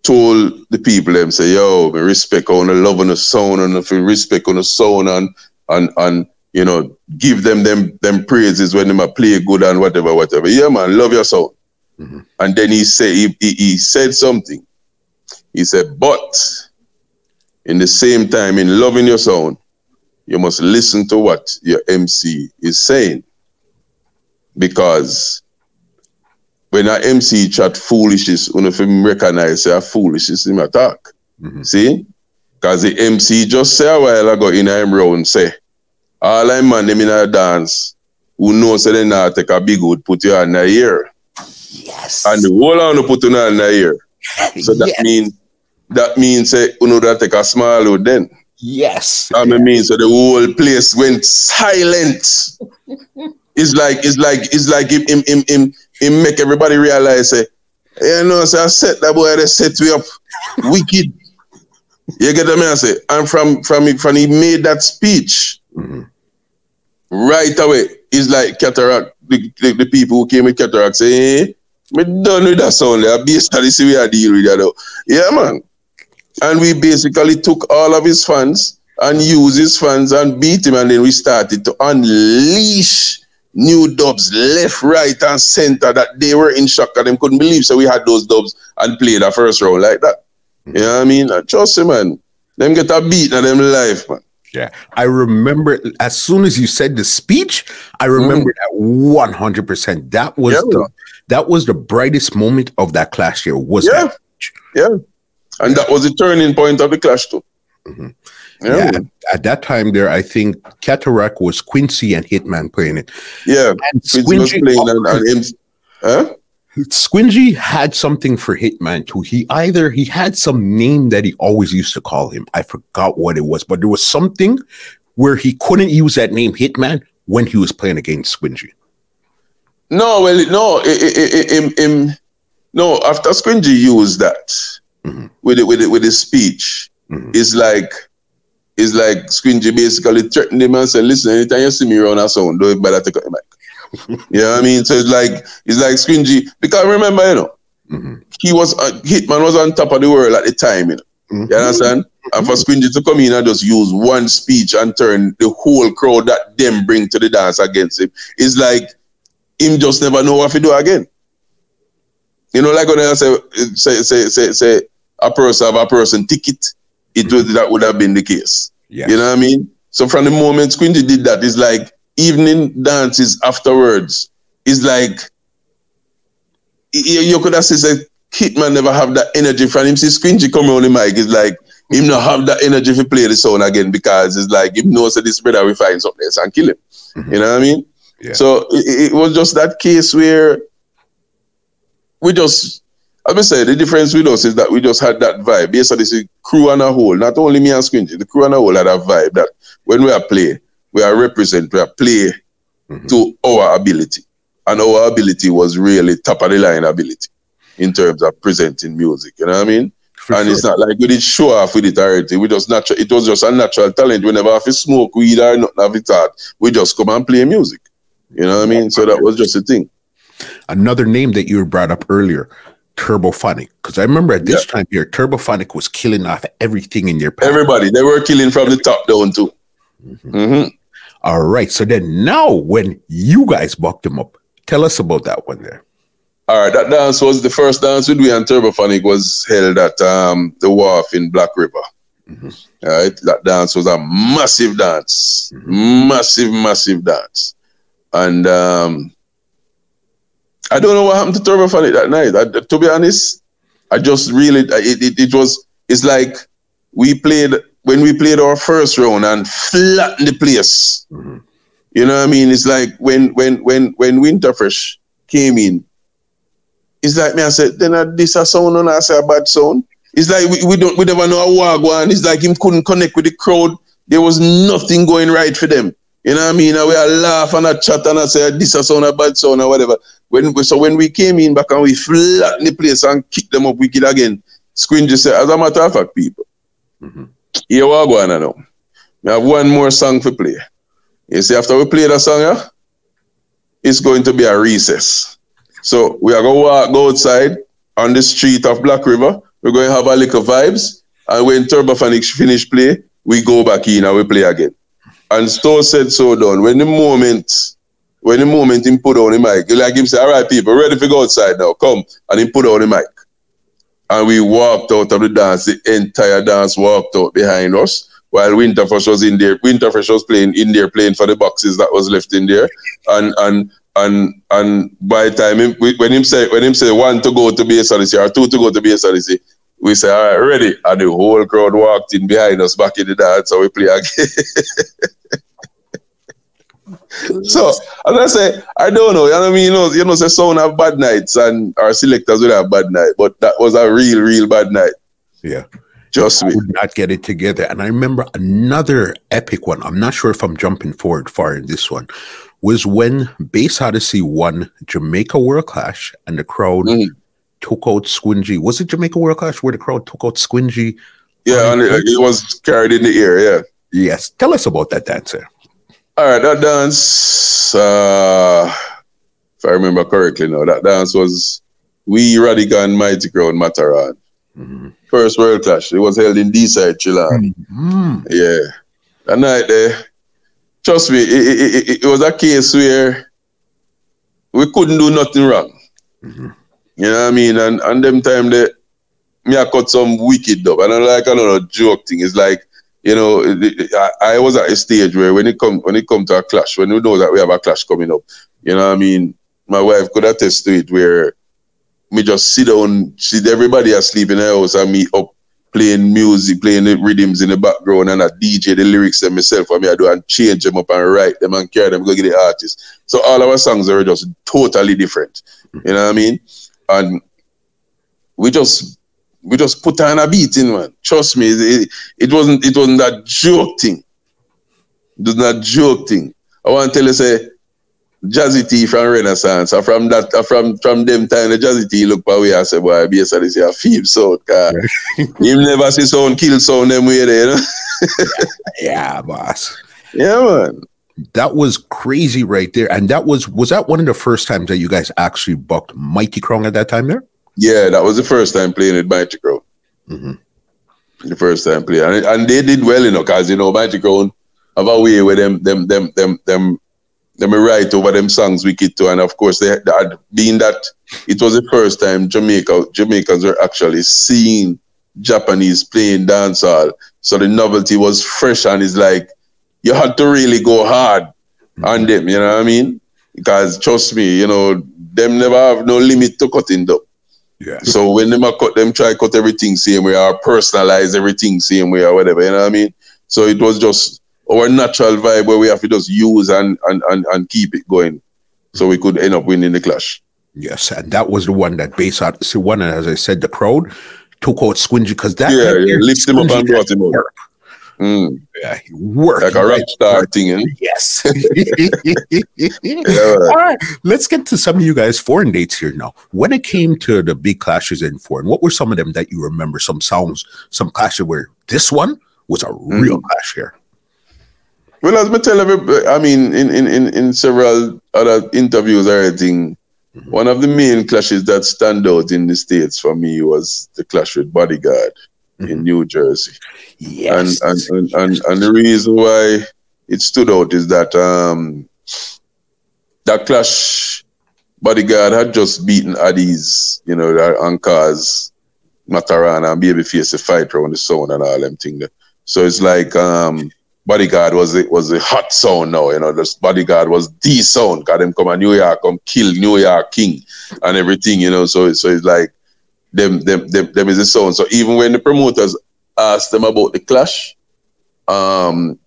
told the people them say, yo, we respect on the love on the sound and if we respect on the sound and and and you know, give them them them praises when them play good and whatever, whatever. Yeah, man, love your sound. Mm-hmm. And then he said he, he, he said something. He said, but in the same time, in loving your sound, you must listen to what your MC is saying. Because when an MC chat foolishness, when if him recognize say foolishness in attack. Mm-hmm. See? Because the MC just say a while ago in a round say, all I man them in a dance who knows say they not take a big wood, put you on the ear. Yes. And the whole on put you on the ear. So that yes. means that means say you know that take a small wood then. Yes. I mean so the whole place went silent. it's like it's like it's like him him him him, him make everybody realize say, you know, so I set that boy they set me up wicked. You get what I say? And from from from he made that speech mm-hmm. right away, it's like cataract. The, the, the, people who came with cataract say, hey, me done with that sound there. Basically, see we are deal with that. though. Yeah, man. And we basically took all of his funds and used his funds and beat him, and then we started to unleash new dubs left, right, and center that they were in shock and them couldn't believe. So we had those dubs and played the first round like that. Mm-hmm. You know what I mean? Trust me, man. Them get a beat in them life, man. Yeah. I remember as soon as you said the speech, I remember mm. that 100%. That was yeah. the that was the brightest moment of that clash year was yeah. that speech. Yeah. And that was the turning point of the clash too. Mm-hmm. Yeah. yeah at, at, that time there, I think Cataract was Quincy and Hitman playing it. Yeah. And Quincy playing and, and him, huh? Squingy had something for Hitman too. He either he had some name that he always used to call him. I forgot what it was, but there was something where he couldn't use that name Hitman when he was playing against Squingy. No, well, no, him, no. After Squingy used that mm-hmm. with it, with it, with his speech, mm-hmm. it's like it's like Squingy basically threatened him and said, "Listen, anytime you see me around a sound, don't better take out your mic." you know what I mean? So it's like it's like Squingy because remember, you know, mm-hmm. he was uh, Hitman was on top of the world at the time, you know. Mm-hmm. You understand? And for Squingy to come in and just use one speech and turn the whole crowd that them bring to the dance against him, it's like him just never know what to do again. You know, like when I say say say say, say a person have a person ticket, it was that would have been the case. Yes. You know what I mean? So from the moment Squingy did that, it's like evening dances afterwards It's like you, you could have said Hitman never have that energy from him. See Squingy come on the mic, it's like him not have that energy to play the song again because it's like him knows that this brother will find something else and kill him. Mm-hmm. You know what I mean? Yeah. So it, it, was just that case where we just I said, the difference with us is that we just had that vibe. Basically, the crew on a whole, not only me and Squingy, the crew on a whole had a vibe that when we are playing, we are represent, we are play mm-hmm. to our ability. And our ability was really top of the line ability in terms of presenting music. You know what I mean? For and sure. it's not like we did show off with it already. We just natural it was just a natural talent. We never have to smoke weed or nothing of it art. We just come and play music. You know what I mean? So that was just a thing. Another name that you brought up earlier, Turbophonic. Because I remember at this yeah. time here, Turbophonic was killing off everything in your path. Everybody. They were killing from the top down too. Mm-hmm. Mm-hmm. All right. So then now when you guys bucked them up, tell us about that one there. All right, that dance was the first dance with we and Turbophonic was held at um, the wharf in Black River. Mm-hmm. All right, that dance was a massive dance, mm-hmm. massive, massive dance, and um, I don't know what happened to Turbophonic that night. I, to be honest, I just really it, it, it was it's like we played when we played our first round and flattened the place. Mm-hmm. You know what I mean? It's like when when when when Winterfresh came in, it's like me I said, then uh, this a sound and I say a bad sound. It's like we, we don't we never know how a wagwan. It's like him couldn't connect with the crowd. There was nothing going right for them. You know what I mean? And we are laugh and a chat and I say this a sound a bad sound or whatever. When we, so when we came in back and we flattened the place and kicked them up wicked again, Squingy just said, as a matter of fact, people, mm-hmm. here we are going now. We have one more song to play. You see, after we play that song, yeah, it's going to be a recess. So we are going to walk go outside on the street of Black River. We're going to have a little vibes. And when Turbophonic finish play, we go back in and we play again. And so said, so done. When the moment, when the moment he put on the mic, like him say, all right, people, ready to go outside now, come. And he put on the mic. And we walked out of the dance. The entire dance walked out behind us while Winterfresh was in there. Winterfresh was playing in there, playing for the boxes that was left in there. And and and and by the time him, when him say when him say one to go to BSRC or two to go to BSRC, we say all right, ready, and the whole crowd walked in behind us back in the dance, so we play again. so as I say, I don't know. You know what I mean? You know, you know, say sound have bad nights and our selectors will have bad night, but that was a real, real bad night. Yeah. Just we would not get it together. And I remember another epic one. I'm not sure if I'm jumping forward far in this one. Was when Bass Odyssey won Jamaica World Clash and the crowd mm-hmm. took out Squingy. Was it Jamaica World Clash where the crowd took out Squingy? Yeah, and it, it was carried in the air. Yeah. Yes. Tell us about that dancer. All right, that dance, uh, if I remember correctly now, that dance was we Radical and Mighty Crown Matterhorn. Mm-hmm. First World Clash. It was held in D-side, Chillon. Mm-hmm. Yeah. That night there, trust me, it, it, it, it, was a case where we couldn't do nothing wrong. Mm-hmm. You know what I mean? And and them time that me I cut some wicked dub. And I like another joke thing. It's like you know, I, I, was at a stage where when it come when it come to a clash, when we know that we have a clash coming up, you know, I mean, my wife could attest to it where me just sit down, see everybody asleep in the house, and me up playing music, playing the rhythms in the background, and I DJ the lyrics and myself, and me I do and change them up and write them and carry them, go get the artists. So all our songs are just totally different. You know what I mean? And we just we just put on a beating, man. Trust me, it, it wasn't it wasn't that joke thing. It was not joke thing. I want to tell you, say, Jazzy T from Renaissance, or from that, or from from them time, the Jazzy T look away I say, boy, be a say a feel so, cause him never see someone kill someone them way there, you know? yeah, boss. Yeah, man. That was crazy right there. And that was was that one of the first times that you guys actually bucked Mighty Crown at that time there? Yeah, that was the first time playing with Mighty Crown. Mm-hmm. The first time playing, and, and they did well, you know, because you know Mighty Crown have a way with them, them, them, them, them, them write over them songs wicked too, and of course they, they had been that it was the first time Jamaica Jamaicans were actually seeing Japanese playing dancehall, so the novelty was fresh, and it's like you had to really go hard mm-hmm. on them, you know what I mean? Because trust me, you know, them never have no limit to cutting them. Yeah. So when them cut them try cut everything same way or personalize everything same way or whatever, you know what I mean? So it was just our natural vibe where we have to just use and and, and, and keep it going. So we could end up winning the clash. Yes, and that was the one that based out the one, and as I said, the crowd took out Squingy because that yeah, yeah lift him up and brought him up. Mm. Yeah, he worked like a rock star thing. Eh? Yes. yeah. All right, let's get to some of you guys' foreign dates here now. When it came to the big clashes in foreign, what were some of them that you remember? Some songs, some clashes where this one was a mm. real clash here. Well, as me tell everybody, I mean, in, in, in, in several other interviews or anything, mm-hmm. one of the main clashes that stand out in the States for me was the clash with Bodyguard. In New Jersey. Yes. And, and, and, and, and the reason why it stood out is that um, that clash bodyguard had just beaten Addies, you know, on cars, Matterhorn and Babyface a fight around the sound and all them things. So it's like um, bodyguard was it was a hot sound now, you know, this bodyguard was the sound, got them come a New York, come kill New York King and everything, you know. So so it's like them them them, them is the sound. So even when the promoters asked them about the clash, um,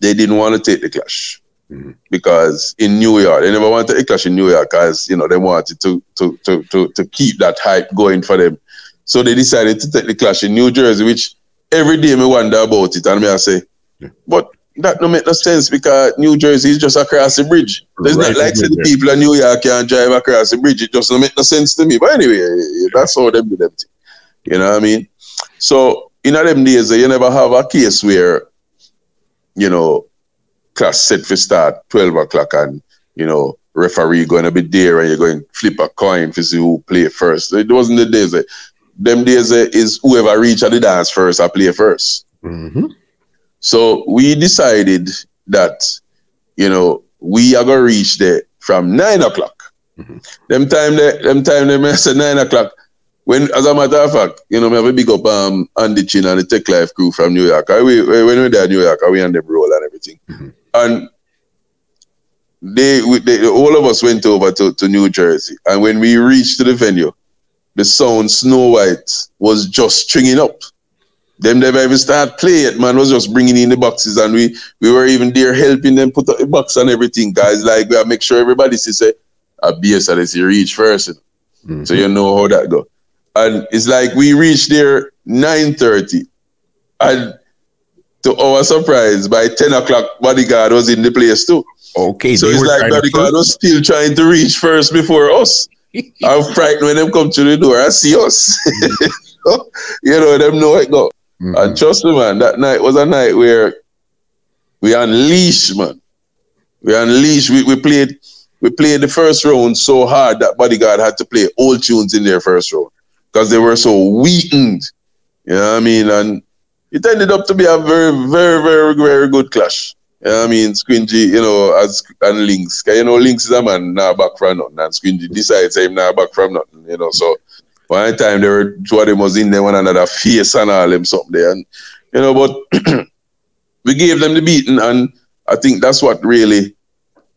they didn't want to take the clash. Mm-hmm. Because in New York, they never wanted a clash in New York because you know they wanted to, to to to to keep that hype going for them. So they decided to take the clash in New Jersey, which every day me wonder about it. And me I say, yeah. but that don't make no sense because New Jersey is just across the bridge. There's right. not like the people in New York can drive across the bridge. It just don't make no sense to me. But anyway, that's how them do them thing. You know what I mean? So in them days, you never have a case where, you know, class set for start 12 o'clock and, you know, referee going to be there and you're going to flip a coin to see who play first. It wasn't the days. Them days is whoever reach at the dance first, I play 1st mm-hmm. So we decided that, you know, we are going to reach there from 9 o'clock. Mm-hmm. Them time, they, them time, they say 9 o'clock. When, as a matter of fact, you know, me have a big up um, Andy Chin and the Tech Life crew from New York. I, we, when we were there in New York, we on the roll and everything. Mm-hmm. And they, we, they, all of us went over to, to New Jersey. And when we reached to the venue, the sound Snow White was just stringing up. Them never even start play it, man. Was just bringing in the boxes, and we we were even there helping them put up the box and everything, guys. Like we make sure everybody sees say a BS that is reach first, mm-hmm. so you know how that go. And it's like we reached there 9:30. And to our surprise, by 10 o'clock, bodyguard was in the place too. Okay. So it's like bodyguard was still trying to reach first before us. I'm frightened when them come to the door. I see us. you know, them know it go. Mm-hmm. And trust me, man, that night was a night where we unleashed, man. We unleashed. We, we played we played the first round so hard that bodyguard had to play old tunes in their first round because they were so weakened. You know what I mean? And it ended up to be a very, very, very, very good clash. You know what I mean? Squingy, you know, as and Links. You know, Links is a man now back from nothing. And Squingy decides him now back from nothing, you know. So one time there were two of them was in there, one another face and all them something there. And you know, but we gave them the beating and I think that's what really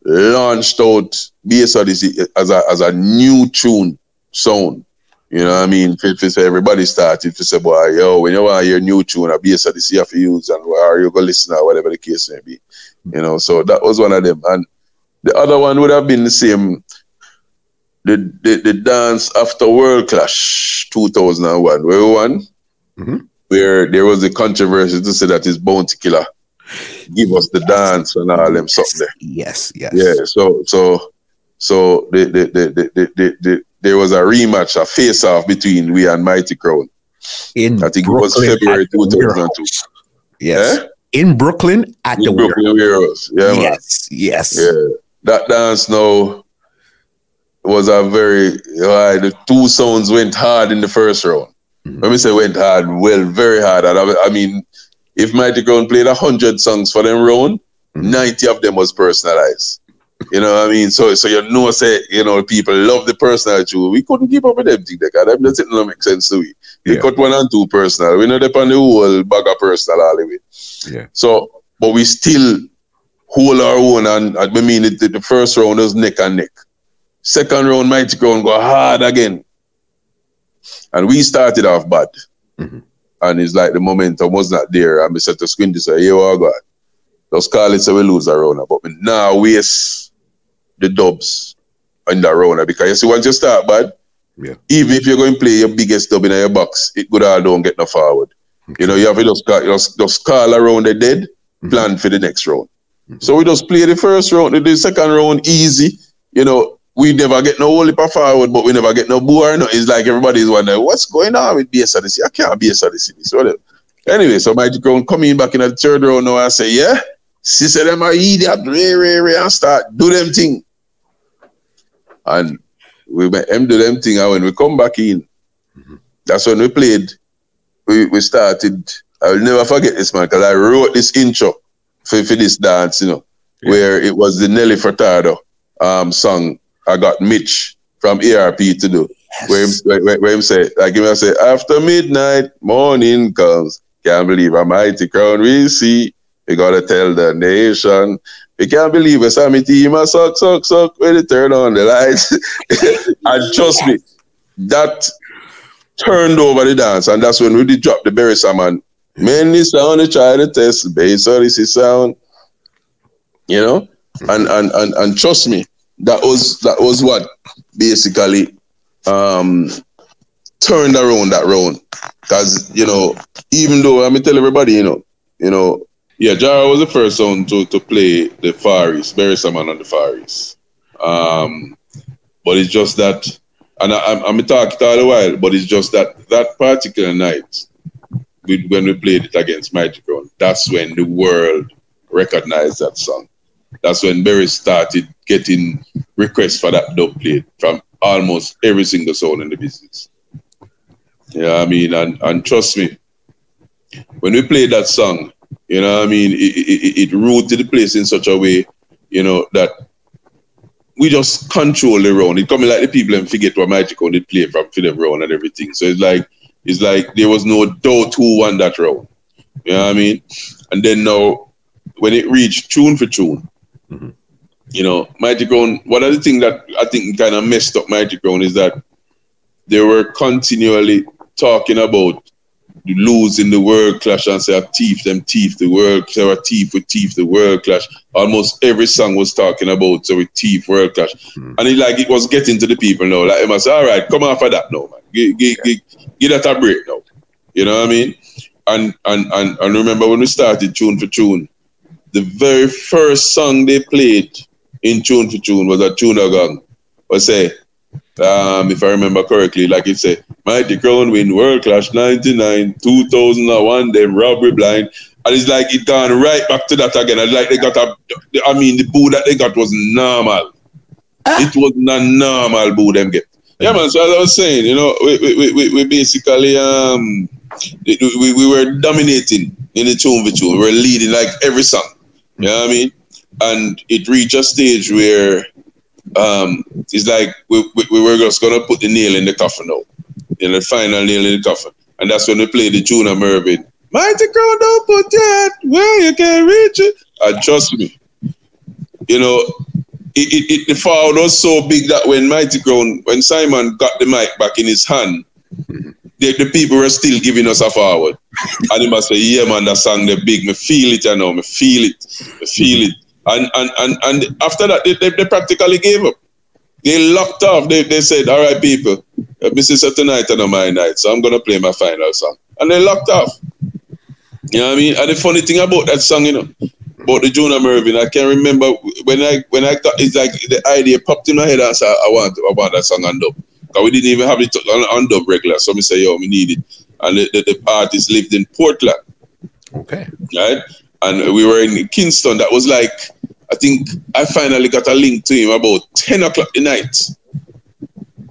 launched out Odyssey as a as a new tune sound. You know what I mean? If everybody started to say, boy, yo, when you want your new tune, a the see you use and or you go listen or whatever the case may be. You know, so that was one of them. And the other one would have been the same. The the, the dance after World Clash 2001, where we won, mm-hmm. where there was a controversy to say that it's Bounty Killer. Give us the dance and all them something there. Yes, yes. Yeah, so so so the the the the the, the there was a rematch, a face off between we and Mighty Crown. In I think Brooklyn it was February 2002. Yes. Eh? In Brooklyn at in the Brooklyn warehouse. Yeah, yes, man. yes. Yeah. That dance now was a very uh, the two sounds went hard in the first round. Mm-hmm. Let me say went hard, well, very hard. And I, I mean, if Mighty Crown played hundred songs for them round, mm-hmm. 90 of them was personalized. You know what I mean? So so you know say, you know, people love the personal too. We couldn't keep up with them things because them doesn't not make sense to we. We yeah. cut one and two personal. We know they on the whole bag of personal all the way. Yeah. So but we still hold our own and I mean it, the first round was neck and neck. Second round mighty crown go hard again. And we started off bad. Mm-hmm. And it's like the momentum was not there. And we said to Squingy say, oh God. Just call it so we lose a round. But now waste the dubs in that round because you see once you start bad, yeah. even if you're going to play your biggest dub in your box, it could all don't get no forward. Okay. You know, you have to just, just, just call around the dead, mm-hmm. plan for the next round. Mm-hmm. So we just play the first round, the second round easy. You know, we never get no whole heap forward, but we never get no bore. No, it's like everybody's wondering what's going on with BSRDC. I can't BSRDC. So anyway, so Mighty Crown coming back in the third round now. I say, yeah, sister them are idiot, ray, ray, ray, and start do them thing. And we met him do them thing. And when we come back in, mm-hmm. that's when we played. We, we started. I will never forget this man because I wrote this intro for, for this dance, you know, yeah. where it was the Nelly Furtado um, song. I got Mitch from ERP to do. Yes. Where, him, where, where him say, like him say, after midnight, morning comes. Can't believe a mighty crown we see. We gotta tell the nation you can't believe it. Sammy team a suck, suck, suck when they turn on the lights. and trust me, that turned over the dance, and that's when we did drop the Berry Salmon. Mainly sound, they try to test the bass or this sound, you know, hmm. and, and and and trust me, that was that was what basically um turned around that round. Because you know, even though I'm tell everybody, you know, you know, yeah, Jara was the first one to to play the Far East, Berry Salmon on the Far East. Um, but it's just that, and I, am I'm talking all the while, but it's just that that particular night, we, when we played it against Mighty Crown, that's when the world recognized that song. That's when Berry started getting requests for that dub plate from almost every single sound in the business. Yeah, I mean, and, and trust me, when we played that song, you know, I mean, it, it, it rooted the place in such a way, you know, that we just control the round. It coming like the people and forget what Magic on they play from for them round and everything. So it's like it's like there was no doubt who won that round. You know what I mean? And then now when it reached tune for tune, mm-hmm. You know, Mighty Crown, one of the things that I think kind of messed up Mighty Crown is that they were continually talking about losing the world clash and say a thief them teeth the world say a thief with thief the world clash. Almost every song was talking about so with thief world clash. Mm. and it like it was getting to the people now. Like I say all right come off of that now man. Give, give, give, give that a break now. You know what I mean? And and and, and remember when we started tune for tune the very first song they played in tune for tune was a tune gang was say um, if I remember correctly, like it said, Mighty Crown win World Clash 99, 2001, then Robbery Blind. And it's like it gone right back to that again. And like they got a, I mean, the boo that they got was normal. Ah. It was not normal boo them get. Yeah, man. So as I was saying, you know, we, we, we, we basically, um, we, we were dominating in the tune for tune. We were leading like every song. You know what I mean? And it reached a stage where um, it's like we, we, we, were just gonna put the nail in the coffin now, in the final nail in the coffin, and that's when we played the tune of Mervyn. Mighty crown don't put that where you can reach it. And trust me, you know, it, it, it, the fall was so big that when Mighty Crown, when Simon got the mic back in his hand, the, the people were still giving us a forward. and he must say, yeah, man, that song the big. Me feel it, you know, me feel it, me feel it. And and and, and after that, they, they, they practically gave up. They locked off. They, they said, all right, people, uh, this is a tonight and a my night, so I'm going to play my final song. And they locked off. You know what I mean? And the funny thing about that song, you know, about the Jonah Mervyn, I can't remember when I when I thought it's like the idea popped in my head. I said, I want about that song on dub. Because we didn't even have it on, on dub regular. So we say, yo, we need it. And the, the, the artist lived in Portland. Okay. Right? And we were in Kingston. That was like I think I finally got a link to him about 10 o'clock at night.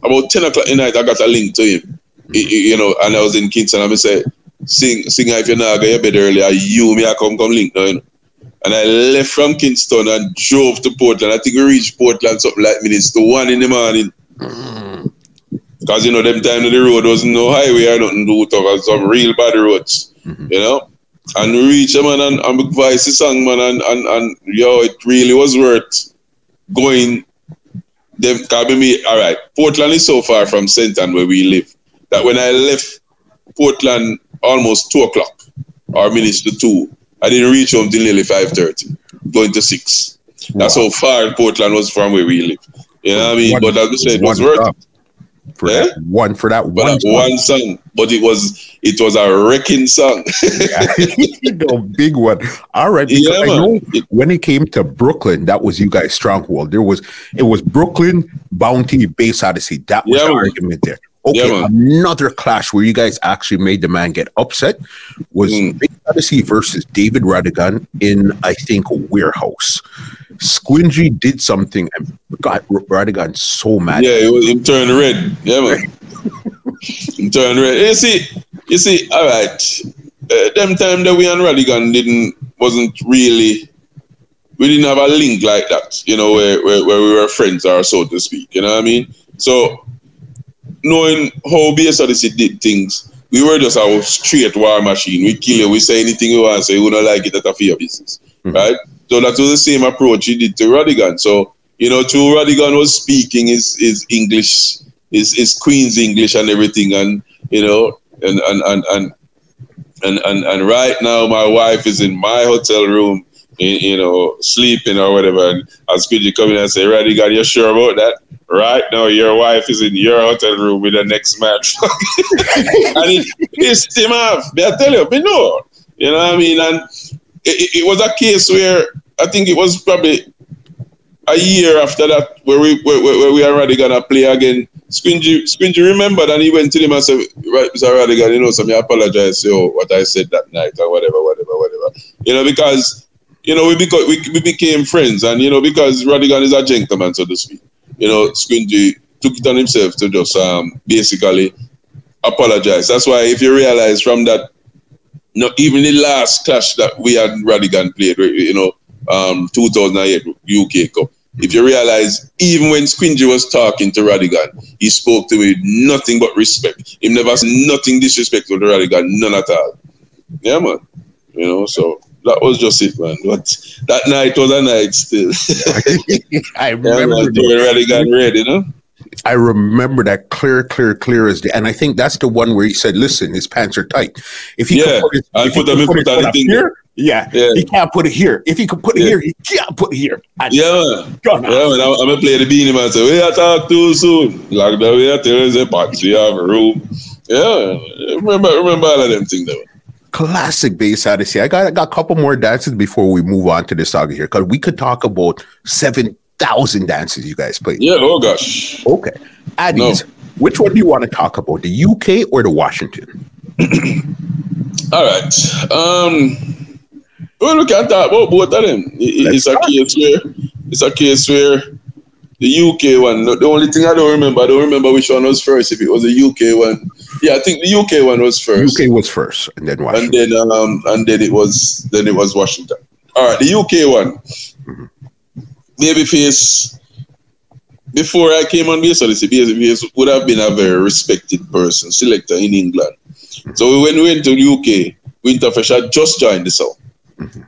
About 10 o'clock at night, I got a link to him. You know, and I was in Kingston, and I said, sing, sing if you're not going to bed earlier, you, me, I come, come link now, you know. And I left from Kingston and drove to Portland. I think we reached Portland something like minutes to one in the morning. Because, you know, them time of the road wasn't no highway or nothing to do, some real bad roads, mm-hmm. you know and reach them man and, and voice the song man and, and, and yo it really was worth going. Them can me all right Portland is so far from Senton where we live that when I left Portland almost two o'clock or minutes to two I didn't reach home till nearly five thirty going to six. Wow. that's how far Portland was from where we live. You know what I mean? But as I said it was worth it for yeah? that one for that one, song. one song. But it was it was a wrecking song. yeah. big one. All right. Because yeah, I know when it came to Brooklyn, that was you guys' stronghold. There was it was Brooklyn, Bounty, Bass Odyssey. That was yeah, the argument there. Okay, yeah, another clash where you guys actually made the man get upset was mm. Bass Odyssey versus David Rodigan in I think Warehouse. Squingy did something and got Rodigan so mad. Yeah, it was him turned red. Yeah, man. him turned red. You see, you see, all right. Uh, them time that we and Rodigan didn't wasn't really we didn't have a link like that, you know, where, where, where we were friends or so to speak. You know what I mean? So knowing how Odyssey did things, we were just a straight war machine. We kill you, we say anything we want say, we don't like it, that's a fear business. Mm-hmm. Right? So that was the same approach he did to Rodigan. So, you know, to Rodigan was speaking his, his English, his, his Queen's English and everything. And you know, and and and and and, and, and right now my wife is in my hotel room you know, sleeping or whatever. And as you come in and say, Raddy, got you sure about that? Right now, your wife is in your hotel room with the next match. and it pissed him off. I tell you, but no. You know what I mean? And it, it, was a case where I think it was probably a year after that where we where, where we already gonna play again. Squingy remembered and he went to him and said, right, Mr. Rodigan, you know, so I apologize for what I said that night or whatever, whatever, whatever. You know, because you know, we, became, we, we became friends. And, you know, because Rodigan is a gentleman, so to speak, you know, Squingy took it on himself to just um, basically apologize. That's why if you realize from that, you know, even the last clash that we had Rodigan played, you know, um, 2008 UK Cup, if you realize, even when Squingy was talking to Rodigan, he spoke to me with nothing but respect. He never said nothing disrespectful to Rodigan, none at all. Yeah, man. You know, so that was just it, man. But that night was a night still. I remember yeah, man, got ready, you know. I remember that clear, clear, clear as day. And I think that's the one where he said, "Listen, his pants are tight. If he yeah, put his, I put them in put it here, yeah, yeah, he can't put it here. If he could put it yeah. here, he can't put it here. And yeah, man. yeah, man. I'm, I'm gonna play the Beenie Man. Say, we are talk too soon. Like that, we are telling the box. We have a room. Yeah, remember, remember all of them things, though classic bass odyssey. I got I got a couple more dances before we move on to the saga here because we could talk about seven thousand dances you guys played. Yeah. Oh gosh. Okay. Addies, no. which one do you want to talk about, the UK or the Washington? All right. Um. Well, look at that. Well, both of them. It, it's a case where it's a case where the UK one. The only thing I don't remember, I don't remember which one was first. If it was the UK one, yeah, I think the UK one was first. UK was first, and then Washington. And then um, and then it was then it was Washington. All right, the UK one. Mm-hmm. Babyface. Before I came on BSL, Babyface would have been a very respected person, selector in England. Mm-hmm. So when we went to the UK, Winterfresh had just joined the South. Mm-hmm.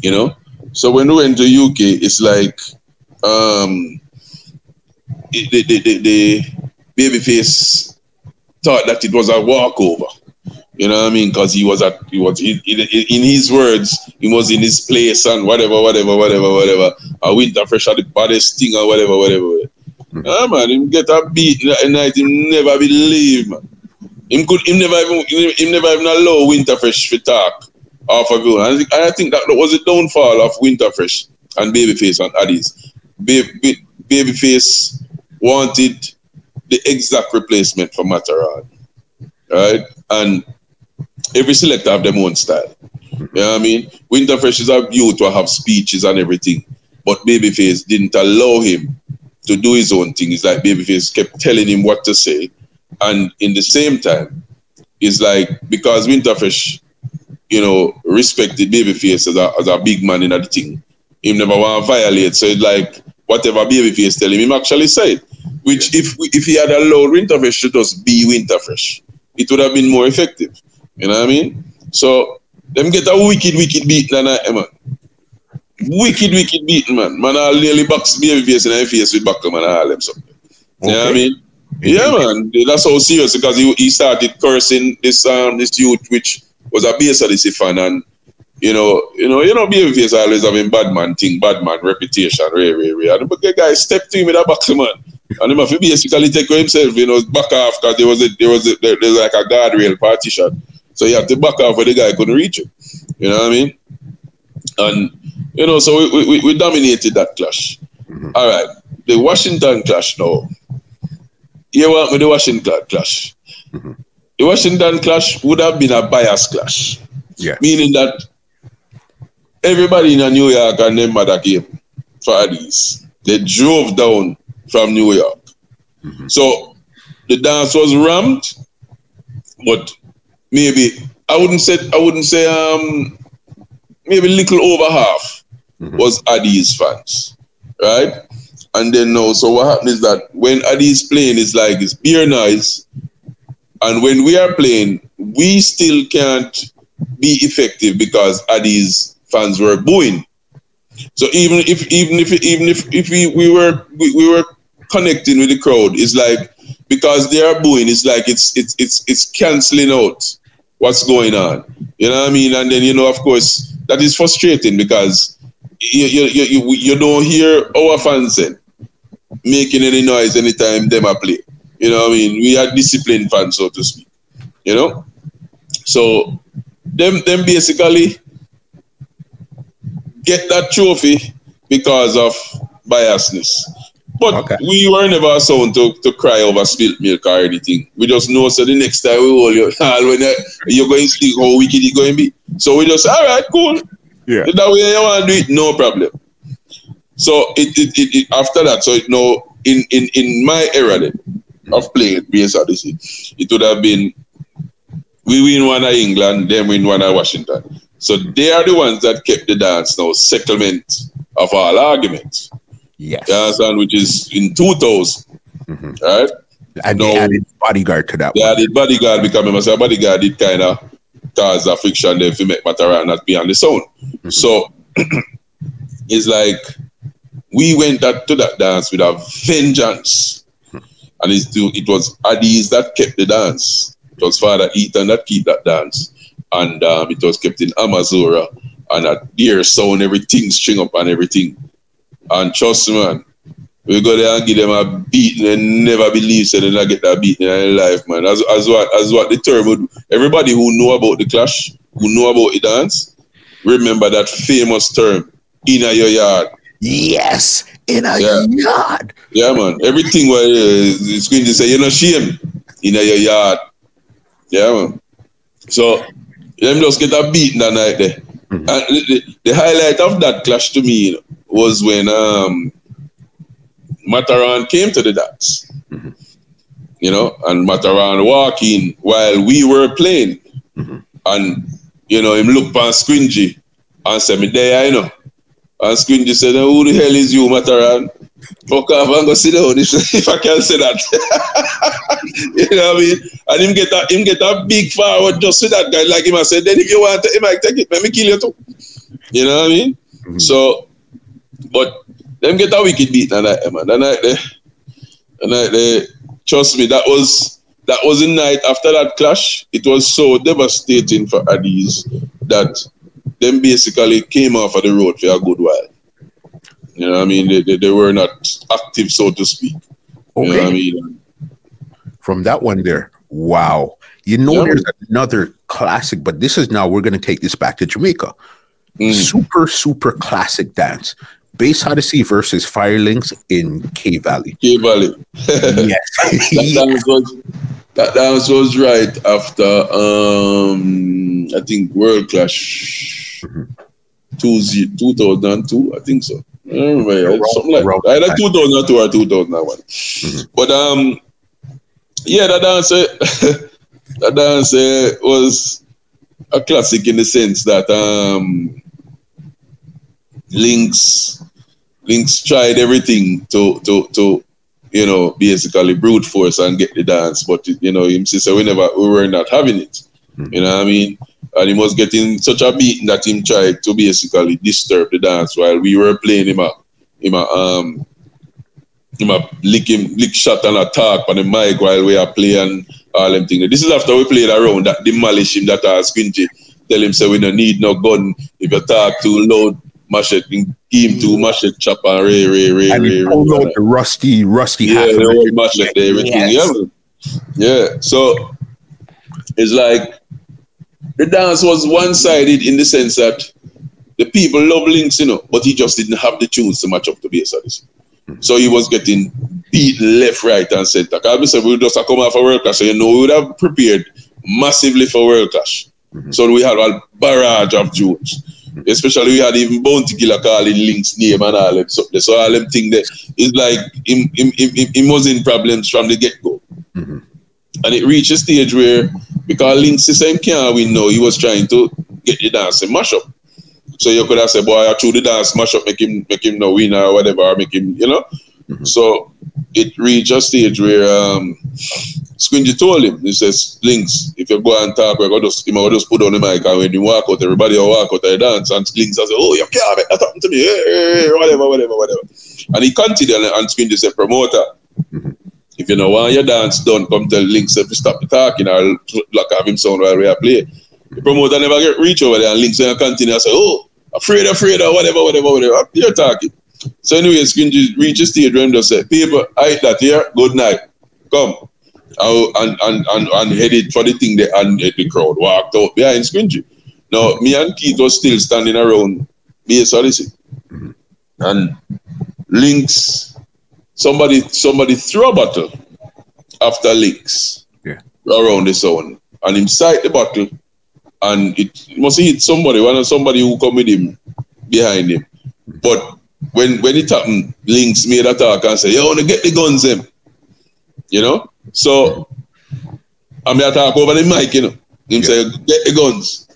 You know, so when we went to UK, it's like um, the, the, the, the babyface thought that it was a walkover. You know what I mean? Because he was at he was in, in, in, his words, he was in his place and whatever, whatever, whatever, whatever. A Winterfresh at the baddest thing or whatever, whatever. Mm-hmm. Yeah, man, him get a beat that night, him never believe, man. Him could him never even him never even allow Winterfresh to talk off of you. And I think, I think that was the downfall of Winterfresh and Babyface and Addies. Baby, Babyface wanted the exact replacement for Matterhorn, right? And every selector have their own style. You know what I mean? Winterfresh is a youth to have speeches and everything, but Babyface didn't allow him to do his own thing. It's like Babyface kept telling him what to say, and in the same time, it's like because Winterfresh, you know, respected Babyface as a, as a big man in the thing, him never want to violate. So it's like whatever Babyface tell him, him actually said. Which, if if he had allowed Winterfresh to just be Winterfresh, it would have been more effective. You know what I mean? So them get a wicked, wicked beat than I man. Wicked, wicked beat, man. Man, I'll nearly box Babyface in the face with Buckle, man. I'll them something. Okay. You know what I mean? Yeah, man. That's how serious because he, he started cursing this um this youth, which was a base of fan, and you know, you know, you know, Babyface always having bad man thing, bad man reputation, Ray, Ray, Ray. And the guy stepped to him with a box, man. And him have to basically take himself, you know, back off because there was a, there was a, there, there's like a guardrail partition. So he had to back off where the guy couldn't reach him. You know what I mean? And you know, so we, we, we dominated that clash. Mm-hmm. All right. The Washington clash now. Here what with the Washington clash. Mm-hmm. The Washington clash would have been a bias clash. Yeah. Meaning that everybody in New York and them mother came for these. They drove down from New York. Mm-hmm. So the dance was rammed, but maybe I wouldn't say I wouldn't say um maybe a little over half mm-hmm. was Addies fans, right? And then now, so what happens is that when Addies playing, it's like it's beer noise, and when we are playing, we still can't be effective because Addies fans were booing. So even if even if even if, if we, we were we, we were connecting with the crowd, it's like because they are booing, it's like it's it's it's it's canceling out what's going on. You know what I mean? And then you know, of course, that is frustrating because you you you, you, you don't hear our fans then making any noise anytime them are play. You know what I mean? We are disciplined fans, so to speak. You know? So them them basically get that trophy because of biasness. But okay. we were never sound to, to cry over spilt milk or anything. We just know so the next time we hold you when you're going to speak how wicked it's going to be. So we just all right, cool. Yeah. That way you want to do it, no problem. So it, it, it, it after that, so it no in, in, in my era then, of playing BSRDC, it would have been we win one at England, then win one at Washington. So they are the ones that kept the dance now, settlement of all arguments. Yes. You understand? Which is in 2000. Mm-hmm. Right? And now, they added bodyguard to that. They one. added bodyguard because remember, say bodyguard did kind of cause a friction there if you make Matterhorn not be on the sound. Mm-hmm. So it's like we went that, to that dance with a vengeance. And it's, to, it was Addies that kept the dance. It was Father Ethan that keep that dance. And um, it was kept in Amazura. And a deer sound, everything string up and everything. And trust me, man, we go there and give them a beating and never believe so they not get that beating in their life, man. As, as what as what the term would everybody who know about the clash, who know about the dance, remember that famous term, in your yard. Yes, in a yeah. yard. Yeah, man. Everything where uh, it's going to say, you're not shame in your yard. Yeah, man. So them just get a beating that night there. Mm-hmm. And the, the, highlight of that clash to me you know, was when um, Matterhorn came to the dance. Mm-hmm. You know, and Matterhorn walking while we were playing. Mm-hmm. And, you know, him look pan Squingy and said, me there, you know. And Squingy said, who the hell is you, Matterhorn? Fuck off and go sit down if I can say that. you know what I mean? And him get a him get a big forward just with that guy like him I said, then if you want to, he might take it, let me kill you too. You know what I mean? Mm-hmm. So but them get a wicked beat that night, man. That night there, that night there, trust me, that was that was the night after that clash. It was so devastating for Addies that them basically came off of the road for a good while. You know what I mean? They, they, they were not active, so to speak. Okay. You know I mean? From that one there, wow. You know, yeah. there's another classic, but this is now we're going to take this back to Jamaica. Mm. Super, super classic dance. Bass Odyssey versus Firelinks in K Valley. K Valley. yes. that, dance was, that was right after, um, I think, World Clash mm-hmm. 2002, I think so. I don't remember. Something like that. Either 2002 or 2001. Mm-hmm. But, um, yeah, that dance, that dance was a classic in the sense that um, Links Links tried everything to to to you know basically brute force and get the dance, but you know him said we never we were not having it. Mm-hmm. You know what I mean? And he was getting such a beating that him tried to basically disturb the dance while we were playing him a him a um him a lick him lick shot and attack on the mic while we are playing all them things. This is after we played around that demolish him that are Squingy. Tell him say we don't need no gun. If you talk too loud, machete, game to machete chop and ray, ray, ray, and ray, pulled ray, out the rusty, rusty yeah, half the old machete, everything. Yes. Yeah, yeah. So it's like the dance was one-sided in the sense that the people love Links, you know, but he just didn't have the tunes to match up to be bass So he was getting beaten left, right, and center. Because we said we just come out for World Clash, so you know we would have prepared massively for World Clash. Mm-hmm. So we had a barrage of tunes. Especially we had even Bounty Killer calling Link's name and all them so, so all them thing there is like him, him, him, him was in problems from the get go. Mm-hmm. And it reached a stage where because Links the same can't win now, he was trying to get the dance and mash up. So you could have said, boy, I threw the dance, mash up, make him make him no winner or whatever, make him, you know. Mm-hmm. So it reached a stage where um, Squingy told him, he says, Links, if you go and talk, to just, he just put on the mic and when you walk out, everybody will walk out and dance. And Links says, oh, you can't make that happen to me, hey, whatever, whatever, whatever. And he continued and, and Squingy said, promoter, mm-hmm. If you know want your dance done, come tell Links if you stop talking or lock off him sound while we playing. The promoter never get reach over there and Links and continue and say, oh, afraid, afraid, or whatever, whatever, whatever. You're talking. So anyway, Squingy reach a stage where him just say, people, I that here, good night. Come. and, and, and, and headed for the thing there and the crowd walked out behind Squingy. Now, me and Keith was still standing around me, sorry, mm-hmm. and Links, somebody somebody threw a bottle after Links yeah. around the zone and inside the bottle and it must hit somebody, one of somebody who come with him behind him. But when when it happened, Links made a talk and say, You wanna get the guns him. You know? So I mean I talk over the mic, you know. Him yeah. say, get the guns.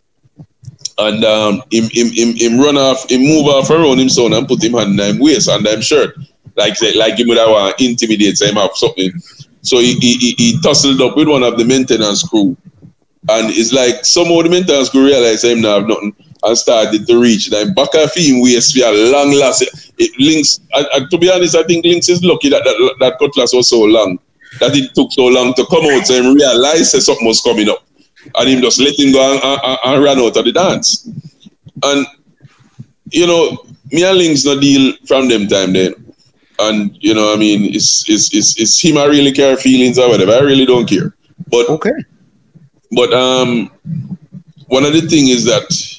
And um him, him him him run off, him move off around him son and put him hand in him waist and him shirt. Like say, like him would have intimidate him have something. So he, he, he tussled up with one of the maintenance crew. And it's like some of the maintenance crew realize him now have nothing and started to reach. Then back of him waist for a long last. It links. And to be honest, I think links is lucky that that, that cutlass was so long that it took so long to come out. So him realize that something was coming up, and him just let him go and, and, and ran out of the dance. And you know, me and links no deal from them time then. And you know, I mean, it's it's it's, it's him. I really care feelings or whatever. I really don't care. But okay. But um, one of the thing is that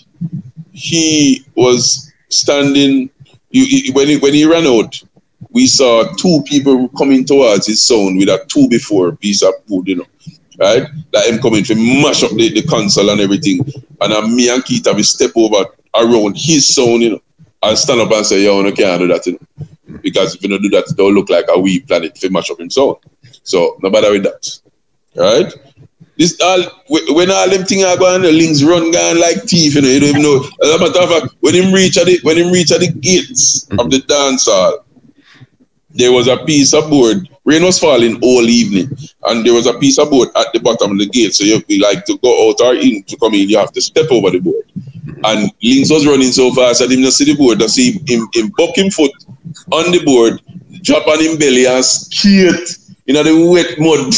he was standing. You, when he when he ran out, we saw two people coming towards his sound with a two before piece of wood, you know, right? That him coming to mash up the, the console and everything. And uh, me and Keith have step over around his sound, you know, and stand up and say, yo, no can't do that, you know? Because if you don't do that, it don't look like a wee planet to mash up his sound. So no matter with that. Right? This all when all them things are going, the links run gone like thief, you know. You don't even know. As a matter of fact, when him reach at the when him reach at the gates mm-hmm. of the dance hall, there was a piece of board. Rain was falling all evening, and there was a piece of board at the bottom of the gate. So you like to go out or in to come in, you have to step over the board. And Links was running so fast that him not see the board, to see him, him buck him foot on the board, drop on him belly and skate you know, the wet mud.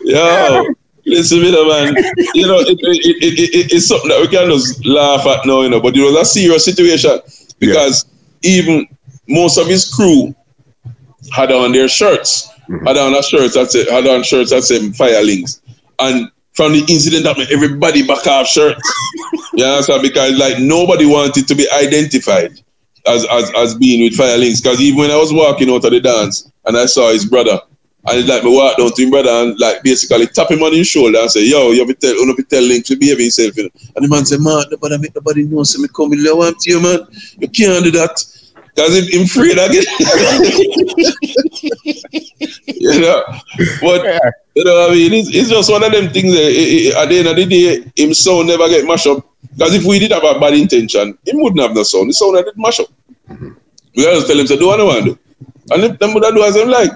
Yo, listen, me, man. You know, it, it, it, it, it's something that we can just laugh at now, you know, but it was a serious situation because yeah. even most of his crew had on their shirts, mm-hmm. had on a shirt that said, had on shirts that said fire links. And from the incident that made everybody back off shirts. yeah, so because like nobody wanted to be identified as as, as being with Fire Links. Because even when I was walking out of the dance and I saw his brother, and like me walk down to him brother and like basically tap him on his shoulder and say, Yo, you have to tell you have to tell Links to behave himself. You know? And the man said, Man, nobody make nobody know so me come with want to you, man. You can't do that. Because if I'm afraid again. you know. But you know, I mean, it's, it's just one of them things that it, it, at the end of the day, him sound never get mashed up. Because if we did have a bad intention, he wouldn't have no sound. The sound did mash up. We gotta tell him, say, do what I want to do. And if them would do as them like.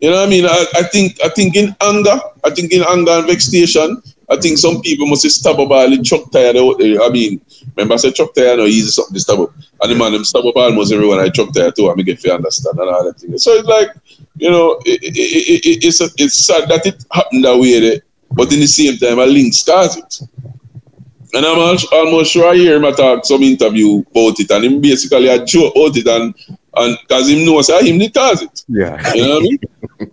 You know what I mean? I, I think I think in anger, I think in anger and vexation, I think some people must stab up all the truck tire. I mean, remember I said truck tire no easy something to up. And the man them stab up almost everyone I truck tire too, I get to understand and all that thing. So it's like, you know, it, it, it, it's it's sad that it happened that way but in the same time, I link starts it. And I'm almost sure I hear him talk some interview about it, and him basically a joke about it, and and because him knows how him the cause it. Yeah. You know what I mean?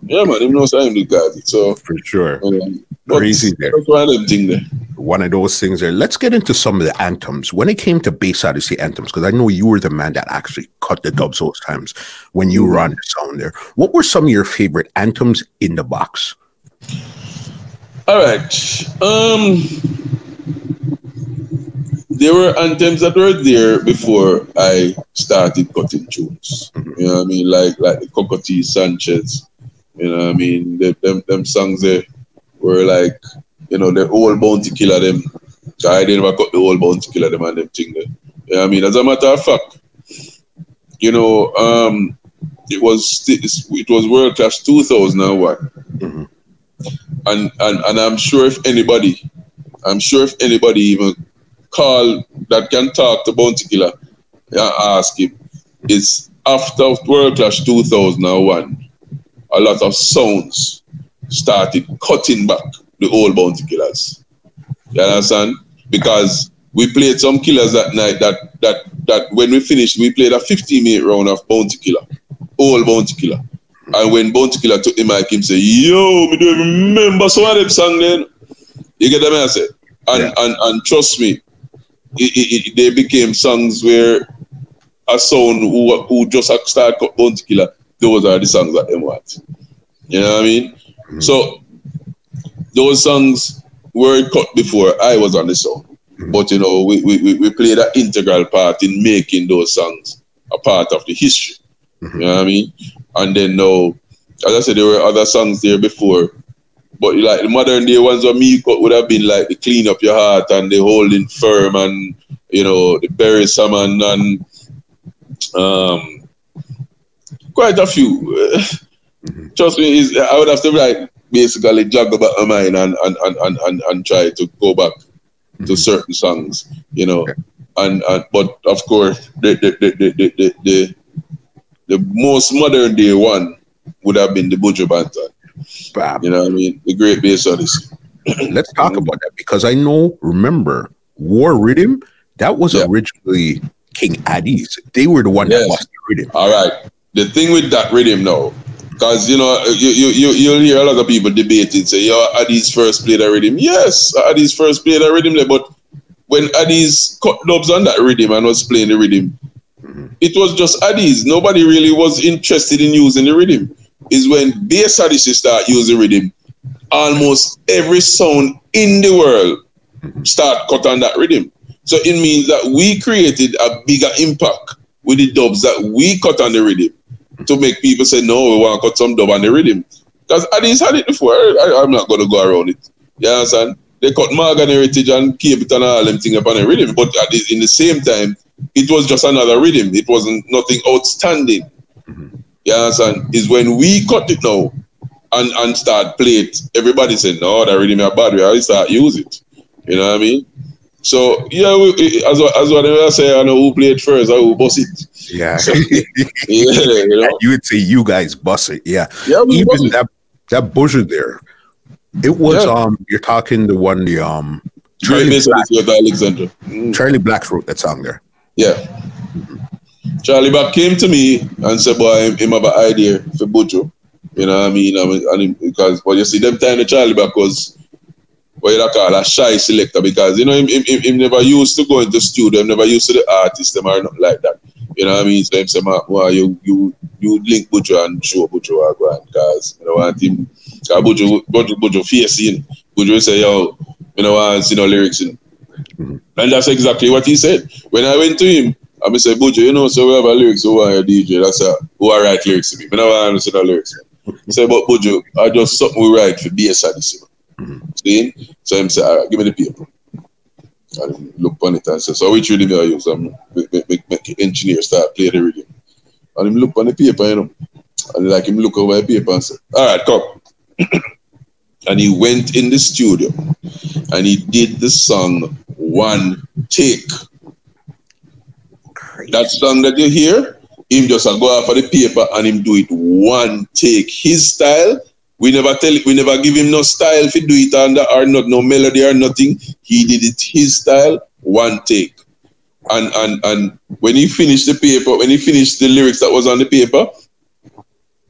yeah, man, him knows how him the cause it. So for sure. Um, Crazy there. One of, there. one of those things there. Let's get into some of the anthems. When it came to Bass Odyssey anthems, because I know you were the man that actually cut the dubs those times when you were on the sound there. What were some of your favorite anthems in the box? All right. Um there were anthems that were there before I started cutting tunes. Mm-hmm. You know what I mean? Like like the Cocoa Tea Sanchez. You know what I mean? The, them them songs there were like, you know, the old bounty killer them. I didn't ever cut the old bounty killer them and them thing there. You know what I mean? As a matter of fact, you know, um, it was it was World Clash 2001. Mm-hmm. And, and and I'm sure if anybody, I'm sure if anybody even call that can talk to Bounty Killer and ask him is after World Clash 2001, a lot of sounds started cutting back the old bounty killers. You understand? Because we played some killers that night that that that when we finished, we played a 15 minute round of bounty killer, old bounty killer. And when bounty killer took the mic, him say, Yo, me don't remember some of them song then. You get them I said? And, yeah. and and trust me, it, it, they became songs where a sound who who just start cut bounty killer, those are the songs that they want. You know what I mean? Mm-hmm. So those songs were cut before I was on the song. Mm-hmm. But you know, we, we, we played an integral part in making those songs a part of the history. Mm-hmm. You know what I mean? And then now, as I said, there were other songs there before. But like the modern day ones of me would have been like the clean up your heart and the holding firm and you know, the bury someone and um quite a few. Mm-hmm. Trust me, is I would have to like basically juggle about my mind and and, and, and, and, and try to go back to mm-hmm. certain songs, you know. And, and but of course the the, the, the, the, the, the most modern day one would have been the Buju Banton. Bam. You know what I mean? The great Bass Odyssey. Let's talk about that because I know, remember, War Rhythm, that was yeah. originally King Addies. They were the one yes. that lost the rhythm. All right. The thing with that rhythm now, because you know, you, you you you'll hear a lot of people debating, say, "Yo, Addies first played a rhythm." Yes, Addies first played a rhythm, but when Addies cut dubs on that rhythm and was playing the rhythm, mm-hmm. it was just Addies. Nobody really was interested in using the rhythm. Is when Bass Odyssey start using rhythm, almost every sound in the world start cut on that rhythm. So it means that we created a bigger impact with the dubs that we cut on the rhythm to make people say, no, we want to cut some dub on the rhythm. Because Addies had it before. I, am not going to go around it. You understand? They cut Morgan Heritage and Cape and all them things upon the rhythm. But at the, in the same time, it was just another rhythm. It wasn't nothing outstanding. Mm-hmm. You understand? Is when we cut it now and, and start play it, everybody said, no, that rhythm is bad. We start use it. You know what I mean? So yeah, we, as as what I say, I know who played first, I will boss it. Yeah, so, yeah, you, know? you would say you guys bust it. Yeah, yeah, even that that Buju there, it was yeah. um. You're talking the one the um. Charlie Black, Alexander. Mm. Charlie Black wrote that song there. Yeah. Charlie Black came to me and said, "Boy, him have an idea for Buju." You know what I mean? I mean, and because but you see, them time the Charlie Black was what you call a shy selector because you know him, him, him, never used to go into studio, him never used to the artist, them are not like that. You know what I mean? So him say, well, you you you link Buju and show Buju are going because you know want him because Buju Buju Buju facing Buju say, yo, you know want you know lyrics in. Mm-hmm. And that's exactly what he said. When I went to him, I said, Buju, you know, so we have a lyrics who are DJ, that's a who are write lyrics to me. But I never understand the lyrics. He said, but Buju, I just something we write for Bass Odyssey. Mm-hmm. See? So I'm saying, all right, give me the paper. And look on it and say, so which rhythm I use? I'm make, make, make engineer start play the rhythm. And him look on the paper, you know. And like him look over the paper and say, all right, come. and he went in the studio and he did the song one take. That song that you hear, him just go off of the paper and him do it one take. His style we never tell we never give him no style if he do it under or not, no melody or nothing. He did it his style, one take. And and and when he finished the paper, when he finished the lyrics that was on the paper,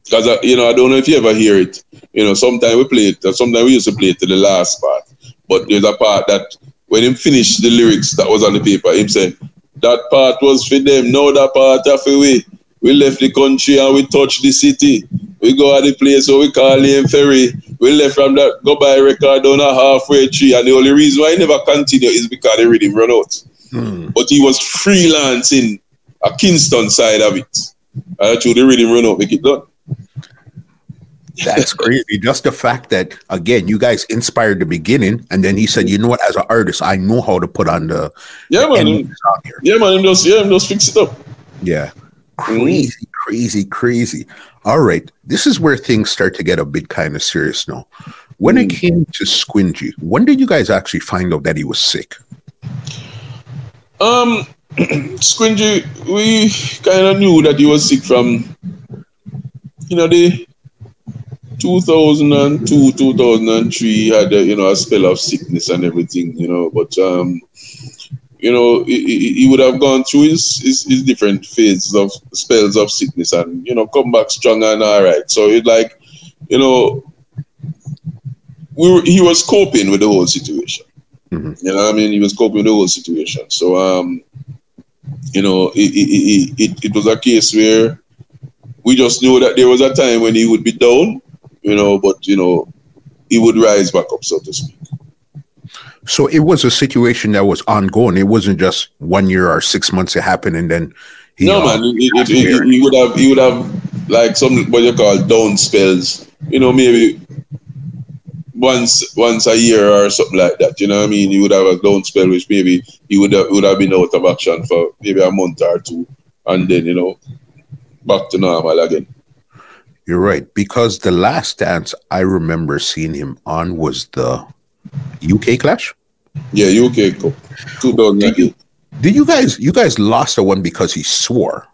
because uh, you know I don't know if you ever hear it. You know, sometimes we play it, sometimes we used to play it to the last part. But there's a part that when he finished the lyrics that was on the paper, him said, That part was for them, no that part of we. We left the country and we touched the city. We go at the place where we call Lane Ferry. We left from that go by record down a halfway tree. And the only reason why he never continue is because the rhythm run out. Hmm. But he was freelancing a Kingston side of it. And actually the rhythm run out, make it done. That's crazy. Just the fact that again, you guys inspired the beginning, and then he said, "You know what? As an artist, I know how to put on the yeah, the man. Yeah, man. Just yeah, just fix it up. Yeah, crazy, crazy, crazy. All right, this is where things start to get a bit kind of serious now. When it mm. came to Squingy, when did you guys actually find out that he was sick? Um, Squingy, we kind of knew that he was sick from, you know, the 2002, 2003 had a, you know a spell of sickness and everything, you know. But um, you know, he, he would have gone through his, his, his different phases of spells of sickness and you know come back stronger and all right. So it's like, you know, we were, he was coping with the whole situation. Mm-hmm. You know, I mean, he was coping with the whole situation. So um, you know, it, it, it, it was a case where we just knew that there was a time when he would be down, you know, but, you know, he would rise back up, so to speak. So it was a situation that was ongoing. It wasn't just one year or six months it happened and then he, no uh, man, he, he, he, would have he would have like some what you call down spells. You know, maybe once once a year or something like that. You know what I mean? He would have a down spell, which maybe he would have, would have been out of action for maybe a month or two, and then you know back to normal again. You're right because the last dance I remember seeing him on was the UK Clash. Yeah, UK Cup, 2008. Did you guys you guys lost the one because he swore?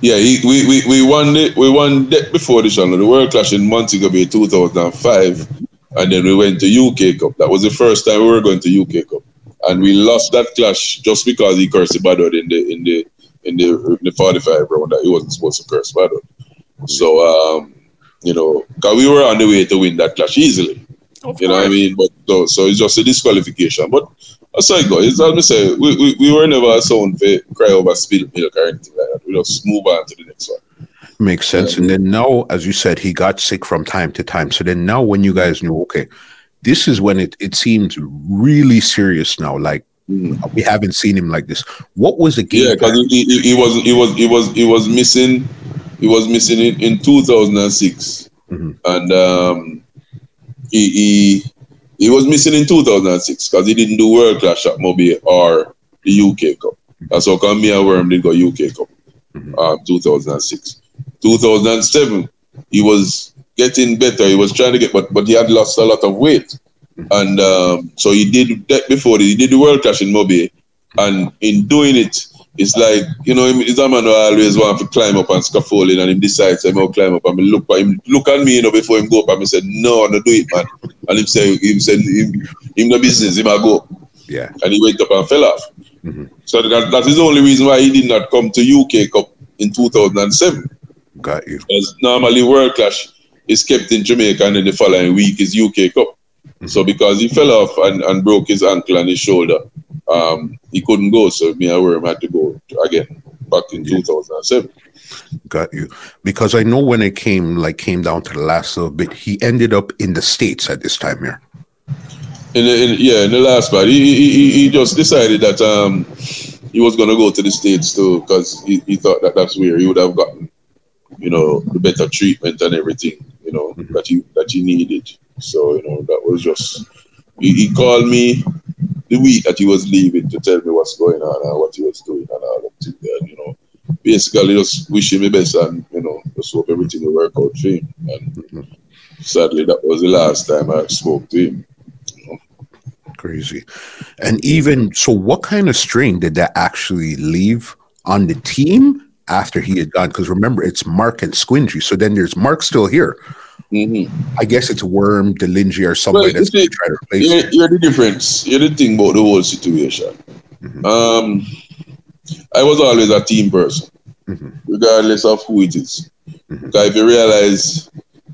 Yeah, he, we, we, we won it. We won that before this channel. The World Clash in Montego Bay 2005 and then we went to UK Cup. That was the first time we were going to UK Cup, and we lost that clash just because he cursed Badod in the in the in the, in the 45 round that he wasn't supposed to curse Badod. So um, you know, because we were on the way to win that clash easily. Of you course. know what I mean? But so, so it's just a disqualification. But as I go, it's as me say, we, we, we were never a sound for cry over spilled milk or anything like that. We just move on to the next one. Makes sense. And then now, as you said, he got sick from time to time. So then now, when you guys knew, okay, this is when it, it seems really serious now. Like mm. we haven't seen him like this. What was the game? Yeah, because he, he, he, was he was he was he was missing he was missing in, in 2006, mm-hmm. and um, he, he he was missing in 2006 because he didn't do World Clash at Mobay or the UK Cup. That's how come me and Worm did go UK Cup, mm-hmm. um, 2006. 2007, he was getting better. He was trying to get, but but he had lost a lot of weight, and um, so he did that before. He did the World Clash in Mobay, and in doing it, it's like you know, he's a man who always want to climb up and scaffolding, and he decides I'm gonna climb up. and look at him, look at me, you know, before him go up, and he said, "No, no, do it, man." And he said, "He said, him, him no business, him a go." Yeah. And he went up and fell off. Mm-hmm. So that, that is the only reason why he did not come to UK Cup in 2007. Got you. Because normally World Clash is kept in Jamaica and then the following week is UK Cup. Mm-hmm. So because he fell off and, and broke his ankle and his shoulder, um, he couldn't go. So me and Worm had to go again back in yeah. 2007. Got you. Because I know when it came like came down to the last little bit, he ended up in the States at this time here. In, the, in yeah, in the last part, he, he, he just decided that um, he was going to go to the States too because he, he thought that that's where he would have gotten you know, the better treatment and everything, you know, mm-hmm. that he that he needed. So, you know, that was just he, he, called me the week that he was leaving to tell me what's going on and what he was doing and all that thing and, you know, basically just wishing me best and, you know, just hope everything will work out for him. And sadly that was the last time I spoke to him. Crazy. And even so what kind of strain did that actually leave on the team after he had gone. Because remember, it's Mark and Squingy. So then there's Mark still here. Mm-hmm. I guess it's Worm, Delingy, or somebody well, that's going to try to replace you're, you're, the difference. You're the thing about the whole situation. Mm-hmm. Um, I was always a team person, mm-hmm. regardless of who it is. Mm-hmm. Because if you realize,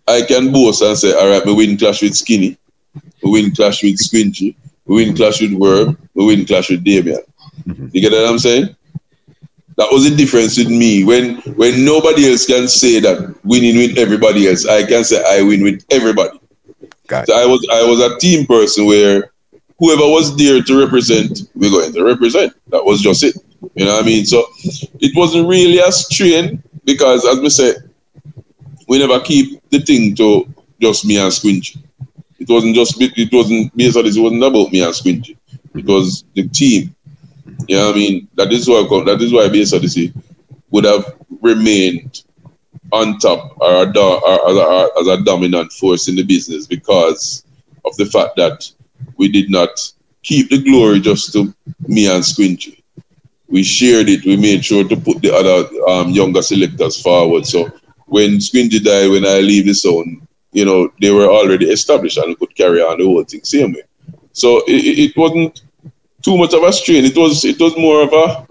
I can boast and say, all right, we win clash with Skinny, we win clash with Squingy, we win clash with Worm, we win clash with Damien. Mm-hmm. You get what I'm saying? That was the difference with me. When when nobody else can say that winning with everybody else, I can say I win with everybody. So I was I was a team person where whoever was there to represent, we're going to represent. That was just it. You know what I mean? So it wasn't really a strain because as we said, we never keep the thing to just me and Squingy. It wasn't just it wasn't basically it wasn't about me and Squingy. It was the team. You know what I mean? That is why that is why Bass Odyssey would have remained on top or, a, or as, a, as a dominant force in the business because of the fact that we did not keep the glory just to me and Squingy. we shared it. We made sure to put the other um, younger selectors forward. So when Squingy died, when I leave the zone, you know, they were already established and could carry on the whole thing same way. So it, it wasn't too much of a strain. It was it was more of a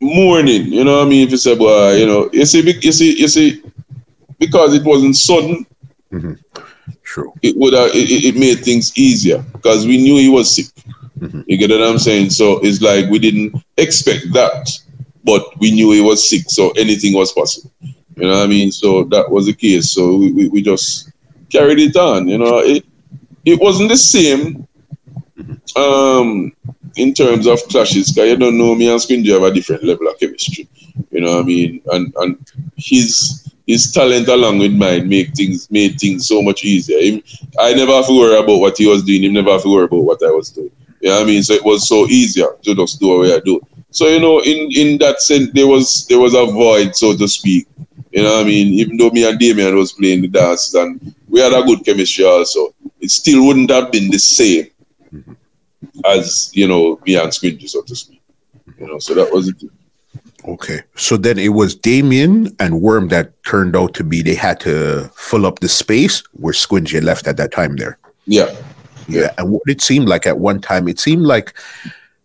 mourning. You know what I mean? If you say, boy, you know, you see, you see, you see, because it wasn't sudden. Mm-hmm. True. It would have, it, it made things easier because we knew he was sick. Mm-hmm. You get what I'm saying? So it's like we didn't expect that, but we knew he was sick, so anything was possible. You know what I mean? So that was the case. So we, we, we just carried it on. You know, it it wasn't the same um, in terms of clashes, because you don't know me and Squingy have a different level of chemistry. You know what I mean? And and his his talent along with mine make things made things so much easier. I never have to worry about what he was doing. He never have to worry about what I was doing. You know what I mean? So it was so easier to just do what I do. So you know, in in that sense, there was there was a void, so to speak. You know what I mean? Even though me and Damien was playing the dances and we had a good chemistry also, it still wouldn't have been the same. As you know me and Squingy, so to speak. You know, so that was it. Okay, so then it was Damien and Worm that turned out to be they had to fill up the space where Squingy left at that time. There, yeah, yeah. And what it seemed like at one time, it seemed like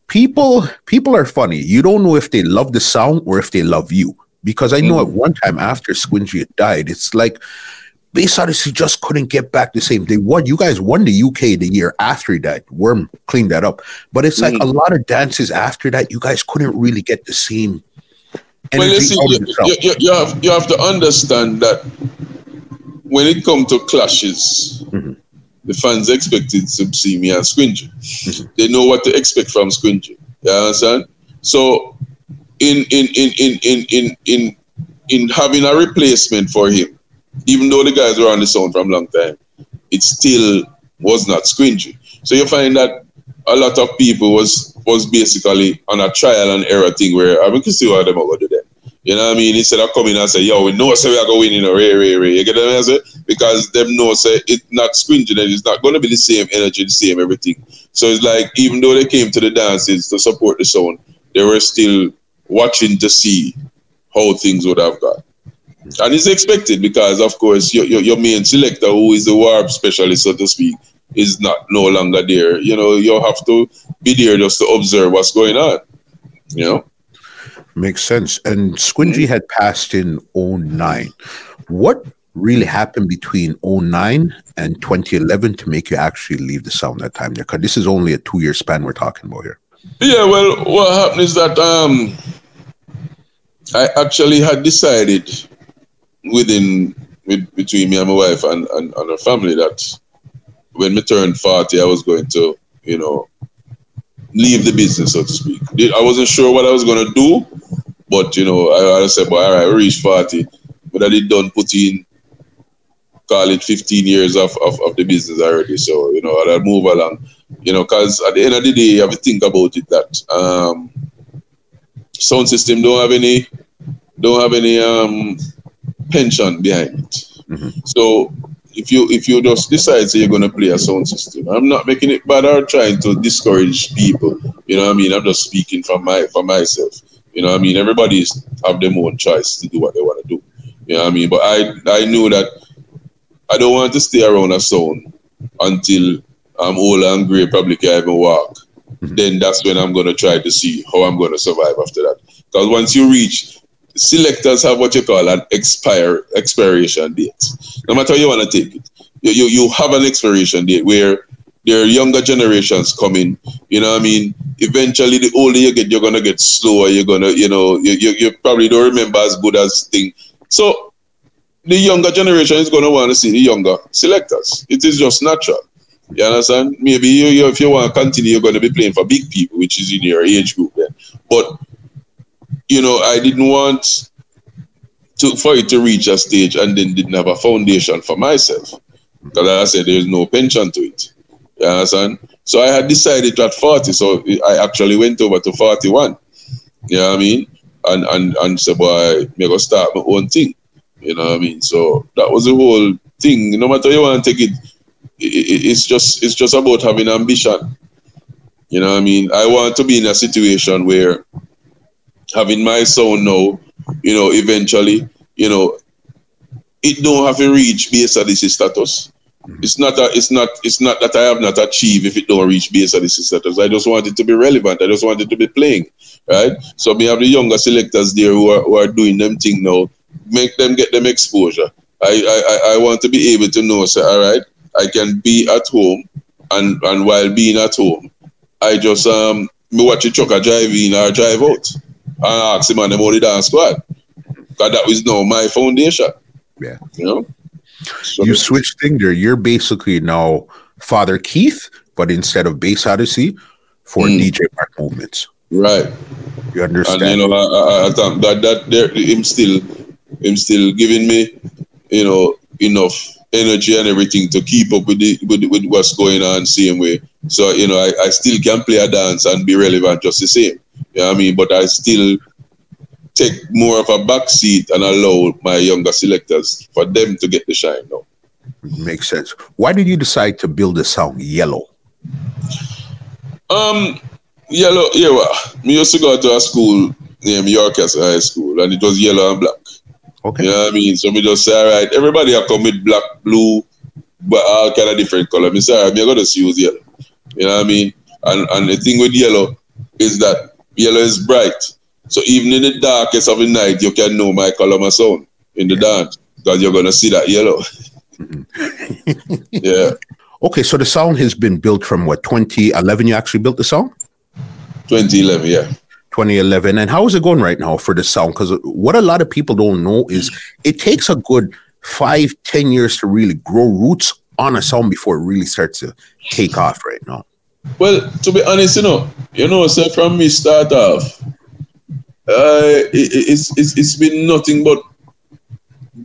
people people are funny. You don't know if they love the sound or if they love you. Because I know mm. at one time after Squingy died, it's like Bass Odyssey just couldn't get back the same. They won. You guys won the UK the year after that. Worm cleaned that up. But it's like mm. a lot of dances after that, you guys couldn't really get the same well, listen, you, you, you, have, you have to understand that when it comes to clashes, mm-hmm. the fans expected to see me and Squingy. Mm-hmm. They know what to expect from Squingy. You understand? So in in in in in in in, in having a replacement for him, even though the guys were on the sound from a long time, it still was not Squingy. So you find that a lot of people was was basically on a trial and error thing where I mean, can see what them going to do then. You know what I mean? Instead of coming and say, yo, we know say we are going in a ray, ray, ray. You get what I say? Because them know say it's not Squingy and it's not going to be the same energy, the same everything. So it's like even though they came to the dances to support the sound, they were still watching to see how things would have gone. And it's expected because, of course, your, your, your main selector, who is the warp specialist, so to speak, is not no longer there. You know, you have to be there just to observe what's going on. You know? Makes sense. And Squingy had passed in 09. What really happened between 09 and 2011 to make you actually leave the sound that time there? Because this is only a two year span we're talking about here. Yeah, well, what happened is that um, I actually had decided within with, between me and my wife and, and, and her family that when me turned 40, I was going to, you know, leave the business, so to speak. I wasn't sure what I was going to do, but, you know, I, I said, well, all right, we reached 40. But I did done put in, call it 15 years of, of, of the business already. So, you know, I'll move along, you know, because at the end of the day, you have to think about it that um, sound system don't have any, don't have any um, pension behind it. Mm-hmm. So if you if you just decide say you're gonna play a sound system, I'm not making it bad or trying to discourage people. You know what I mean? I'm just speaking for my for myself. You know what I mean? Everybody's have their own choice to do what they want to do. You know what I mean? But I I knew that I don't want to stay around a sound until I'm old and gray, probably can't even walk. Mm-hmm. Then that's when I'm gonna try to see how I'm gonna survive after that. Because once you reach selectors have what you call an expire expiration date. No matter how you want to take it, you, you, you have an expiration date where there are younger generations coming. You know what I mean? Eventually, the older you get, you're gonna get slower. You're gonna, you know, you, you, you probably don't remember as good as thing. So the younger generation is gonna want to see the younger selectors. It is just natural. You understand? Maybe you, you, if you want to continue, you're going to be playing for big people, which is in your age group then. But you know, I didn't want to for it to reach a stage and then didn't have a foundation for myself. Because like I said, there's no pension to it. You understand? So I had decided at 40, so I actually went over to 41. You know what I mean? And and and said, boy, I'm gonna start my own thing. You know what I mean? So that was the whole thing. No matter you want to take it, it, it's just it's just about having ambition. You know what I mean? I want to be in a situation where having my son now, you know, eventually, you know, it don't have to reach Bass Odyssey status. Mm-hmm. It's not a, it's not it's not that I have not achieved if it don't reach Bass Odyssey status. I just want it to be relevant. I just want it to be playing. Right? So we have the younger selectors there who are who are doing them thing now. Make them get them exposure. I, I, I want to be able to know, say, all right, I can be at home and, and while being at home, I just um me watch a trucker drive in or drive out and ask him on the the dance squad. Because that was now my foundation. Yeah. You know? So you switched thing there. You're basically now Father Keith, but instead of Bass Odyssey for mm. DJ Mark movements. Right. You understand? And you know, I, I, I thought that that there him still him still giving me, you know, enough energy and everything to keep up with, the, with, with what's going on same way. So, you know, I, I still can play a dance and be relevant just the same. You know I mean? But I still take more of a back seat and allow my younger selectors for them to get the shine now. Makes sense. Why did you decide to build the song Yellow? Um, Yellow, yeah, well, me used to go to a school named York Castle High School, and it was yellow and black. Okay. You know what I mean? So we just say, all right, everybody have come with black, blue, but all kind of different color. Me say, all right, me gonna use yellow. You know what I mean? And and the thing with yellow is that yellow is bright. So even in the darkest of the night, you can know my color, my sound in the dance because you're gonna see that yellow. Mm-hmm. yeah. Okay, so the song has been built from what 2011. You actually built the song. 2011, yeah. 2011. And how is it going right now for the song? Because what a lot of people don't know is it takes a good five, ten years to really grow roots on a song before it really starts to take off right now. Well, to be honest, you know, you know, so from me start off, uh, it, it's, it's it's been nothing but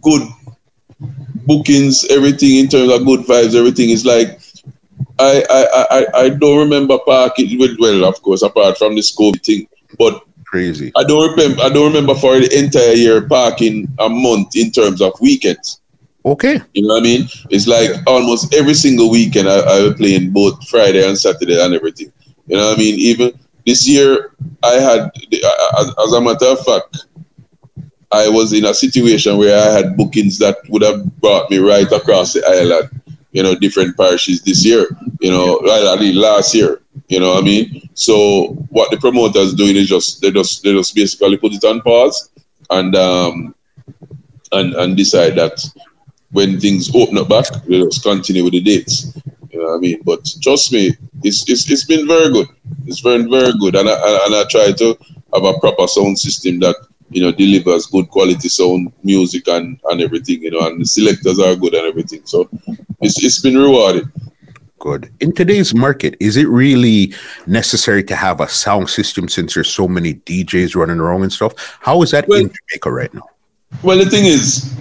good bookings, everything in terms of good vibes, everything is like I I I, I don't remember parking well, of course, apart from the scope thing. But crazy. I don't remember. I don't remember for the entire year parking a month in terms of weekends. Okay. You know what I mean? It's like almost every single weekend I, I was playing both Friday and Saturday and everything. You know what I mean? Even this year, I had, as a matter of fact, I was in a situation where I had bookings that would have brought me right across the island, you know, different parishes this year, you know, right, last year. You know what I mean? So what the promoters doing is just they just they just basically put it on pause and um and and decide that when things open up back, they just continue with the dates. You know what I mean? But trust me, it's it's, it's been very good. It's very very good, and I and I try to have a proper sound system that you know delivers good quality sound music and and everything. You know, and the selectors are good and everything. So it's it's been rewarded good. In today's market, is it really necessary to have a sound system since there's so many DJs running around and stuff? How is that well, in Jamaica right now? Well, the thing is,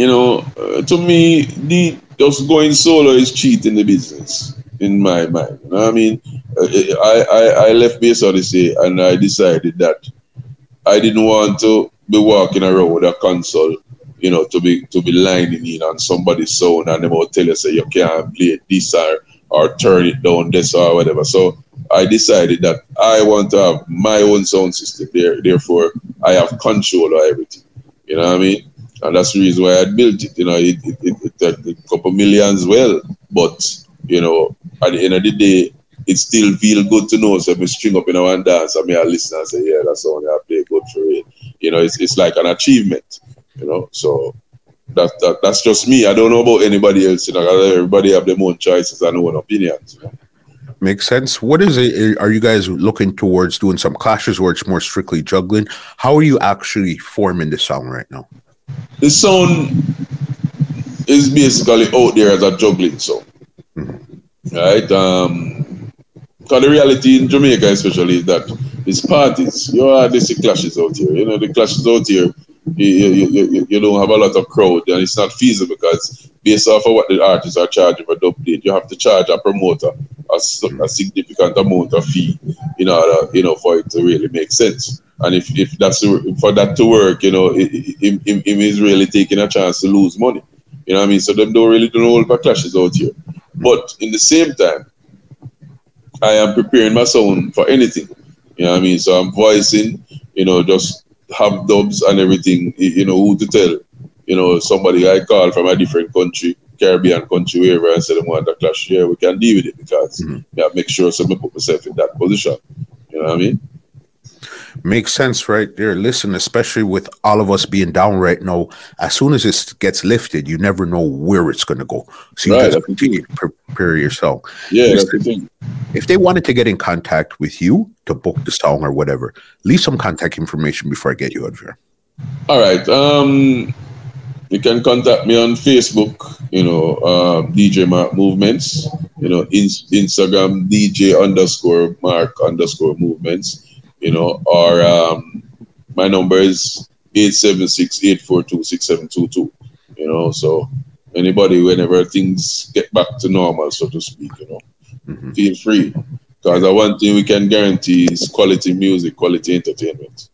you know, uh, to me, the just going solo is cheating the business in my mind. You know I mean, uh, I, I, I left Bass Odyssey and I decided that I didn't want to be walking around with a console you know, to be to be lining in on somebody's sound and they will tell you say you can't play this or or turn it down this or whatever. So I decided that I want to have my own sound system there. Therefore, I have control of everything. You know what I mean? And that's the reason why I built it. You know, it, it, it, it a couple millions well, but you know, at the end of the day, it still feel good to know. So if we string up in our dance, I mean, I listen and say, yeah, that's only I play good for it. You know, it's, it's like an achievement you know. So that, that that's just me. I don't know about anybody else. You know, everybody have their own choices and their own opinions. You know? Makes sense. What is it? Are you guys looking towards doing some clashes where it's more strictly juggling? How are you actually forming the song right now? The song is basically out there as a juggling song, right? Um, because the reality in Jamaica, especially, is that it's parties. You are the clashes out here. You know, the clashes out here you, you, you, you don't have a lot of crowd and it's not feasible because based off of what the artists are charging for dub date, you have to charge a promoter a, a significant amount of fee in order, you know, for it to really make sense. And if, if that's for that to work, you know, him, him, him is really taking a chance to lose money. You know what I mean? So them don't really do no clashes out here. But in the same time, I am preparing my sound for anything. You know what I mean? So I'm voicing, you know, just have dubs and everything, you know, who to tell. You know, somebody I call from a different country, Caribbean country, wherever, and say they want a clash, yeah, we can deal with it because mm-hmm. yeah, make sure so I put myself in that position. You know what I mean? Makes sense right there. Listen, especially with all of us being down right now, as soon as it gets lifted, you never know where it's going to go. So you right, just continue to prepare yourself. Yeah, Listen, If they wanted to get in contact with you to book the song or whatever, leave some contact information before I get you out of here. All right. Um, you can contact me on Facebook, you know, uh, DJ Mark Movements, you know, in, Instagram, DJ underscore Mark underscore Movements you know, or um, my number is 876-842-6722, you know, so anybody, whenever things get back to normal, so to speak, you know, mm-hmm. feel free. Because the one thing we can guarantee is quality music, quality entertainment.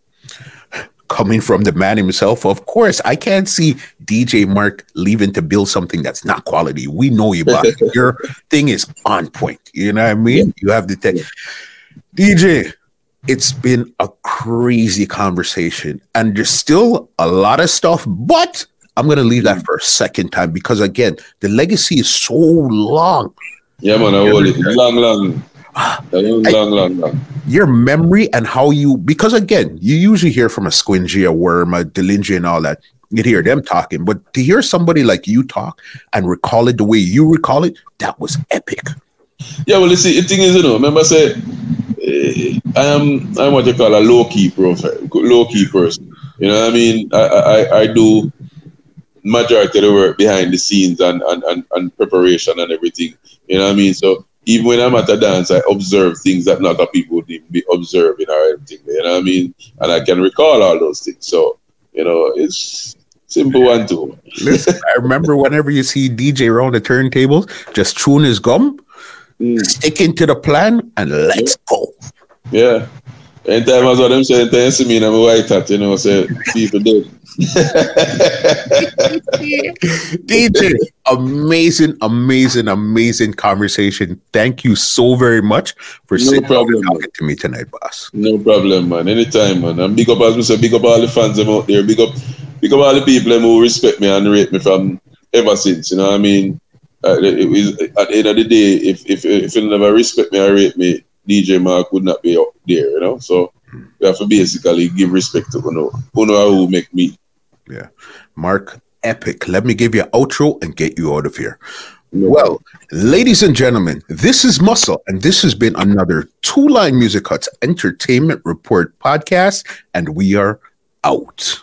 Coming from the man himself, of course, I can't see DJ Mark leaving to build something that's not quality. We know you, but your thing is on point. You know what I mean? Yeah. You have the tech. DJ, it's been a crazy conversation and there's still a lot of stuff, but I'm going to leave that mm. for a second time because, again, the legacy is so long. Yeah, man, I hold it long, long. Long, long, long, long. Your memory and how you, because again, you usually hear from a Squingy, a Worm, a Delingy, and all that. You'd hear them talking, but to hear somebody like you talk and recall it the way you recall it, that was epic. Yeah, well, you see, the thing is, you know, remember I said, eh, I am I'm what you call a low key profile, low key person. You know what I mean? I, I, I do majority of the work behind the scenes and, and, and, and preparation and everything. You know what I mean? So even when I'm at a dance, I observe things that not other people would be observing or anything. You know what I mean? And I can recall all those things. So, you know, it's simple one too. Listen, I remember whenever you see DJ around the turntables, just chewing his gum mm. sticking to the plan, and let's go. Yeah. Anytime I saw them saying thanks to me, I'm a white hat, you know, say people did. DJ, amazing, amazing, amazing conversation. Thank you so very much for no sitting problem, talking man. to me tonight, boss. No problem, man. Anytime, man. And big up, as we say, big up all the fans out there. Big up, big up all the people them who respect me and rate me from ever since. You know what I mean? Uh, it was, at the end of the day, if if if you never respect me or rate me, DJ Mark would not be up there, you know. So we have to basically give respect to Uno. Uno who make me. Yeah, Mark, epic. Let me give you an outro and get you out of here. No. Well, ladies and gentlemen, this is Muscle, and this has been another Two Line Music Huts Entertainment Report podcast, and we are out.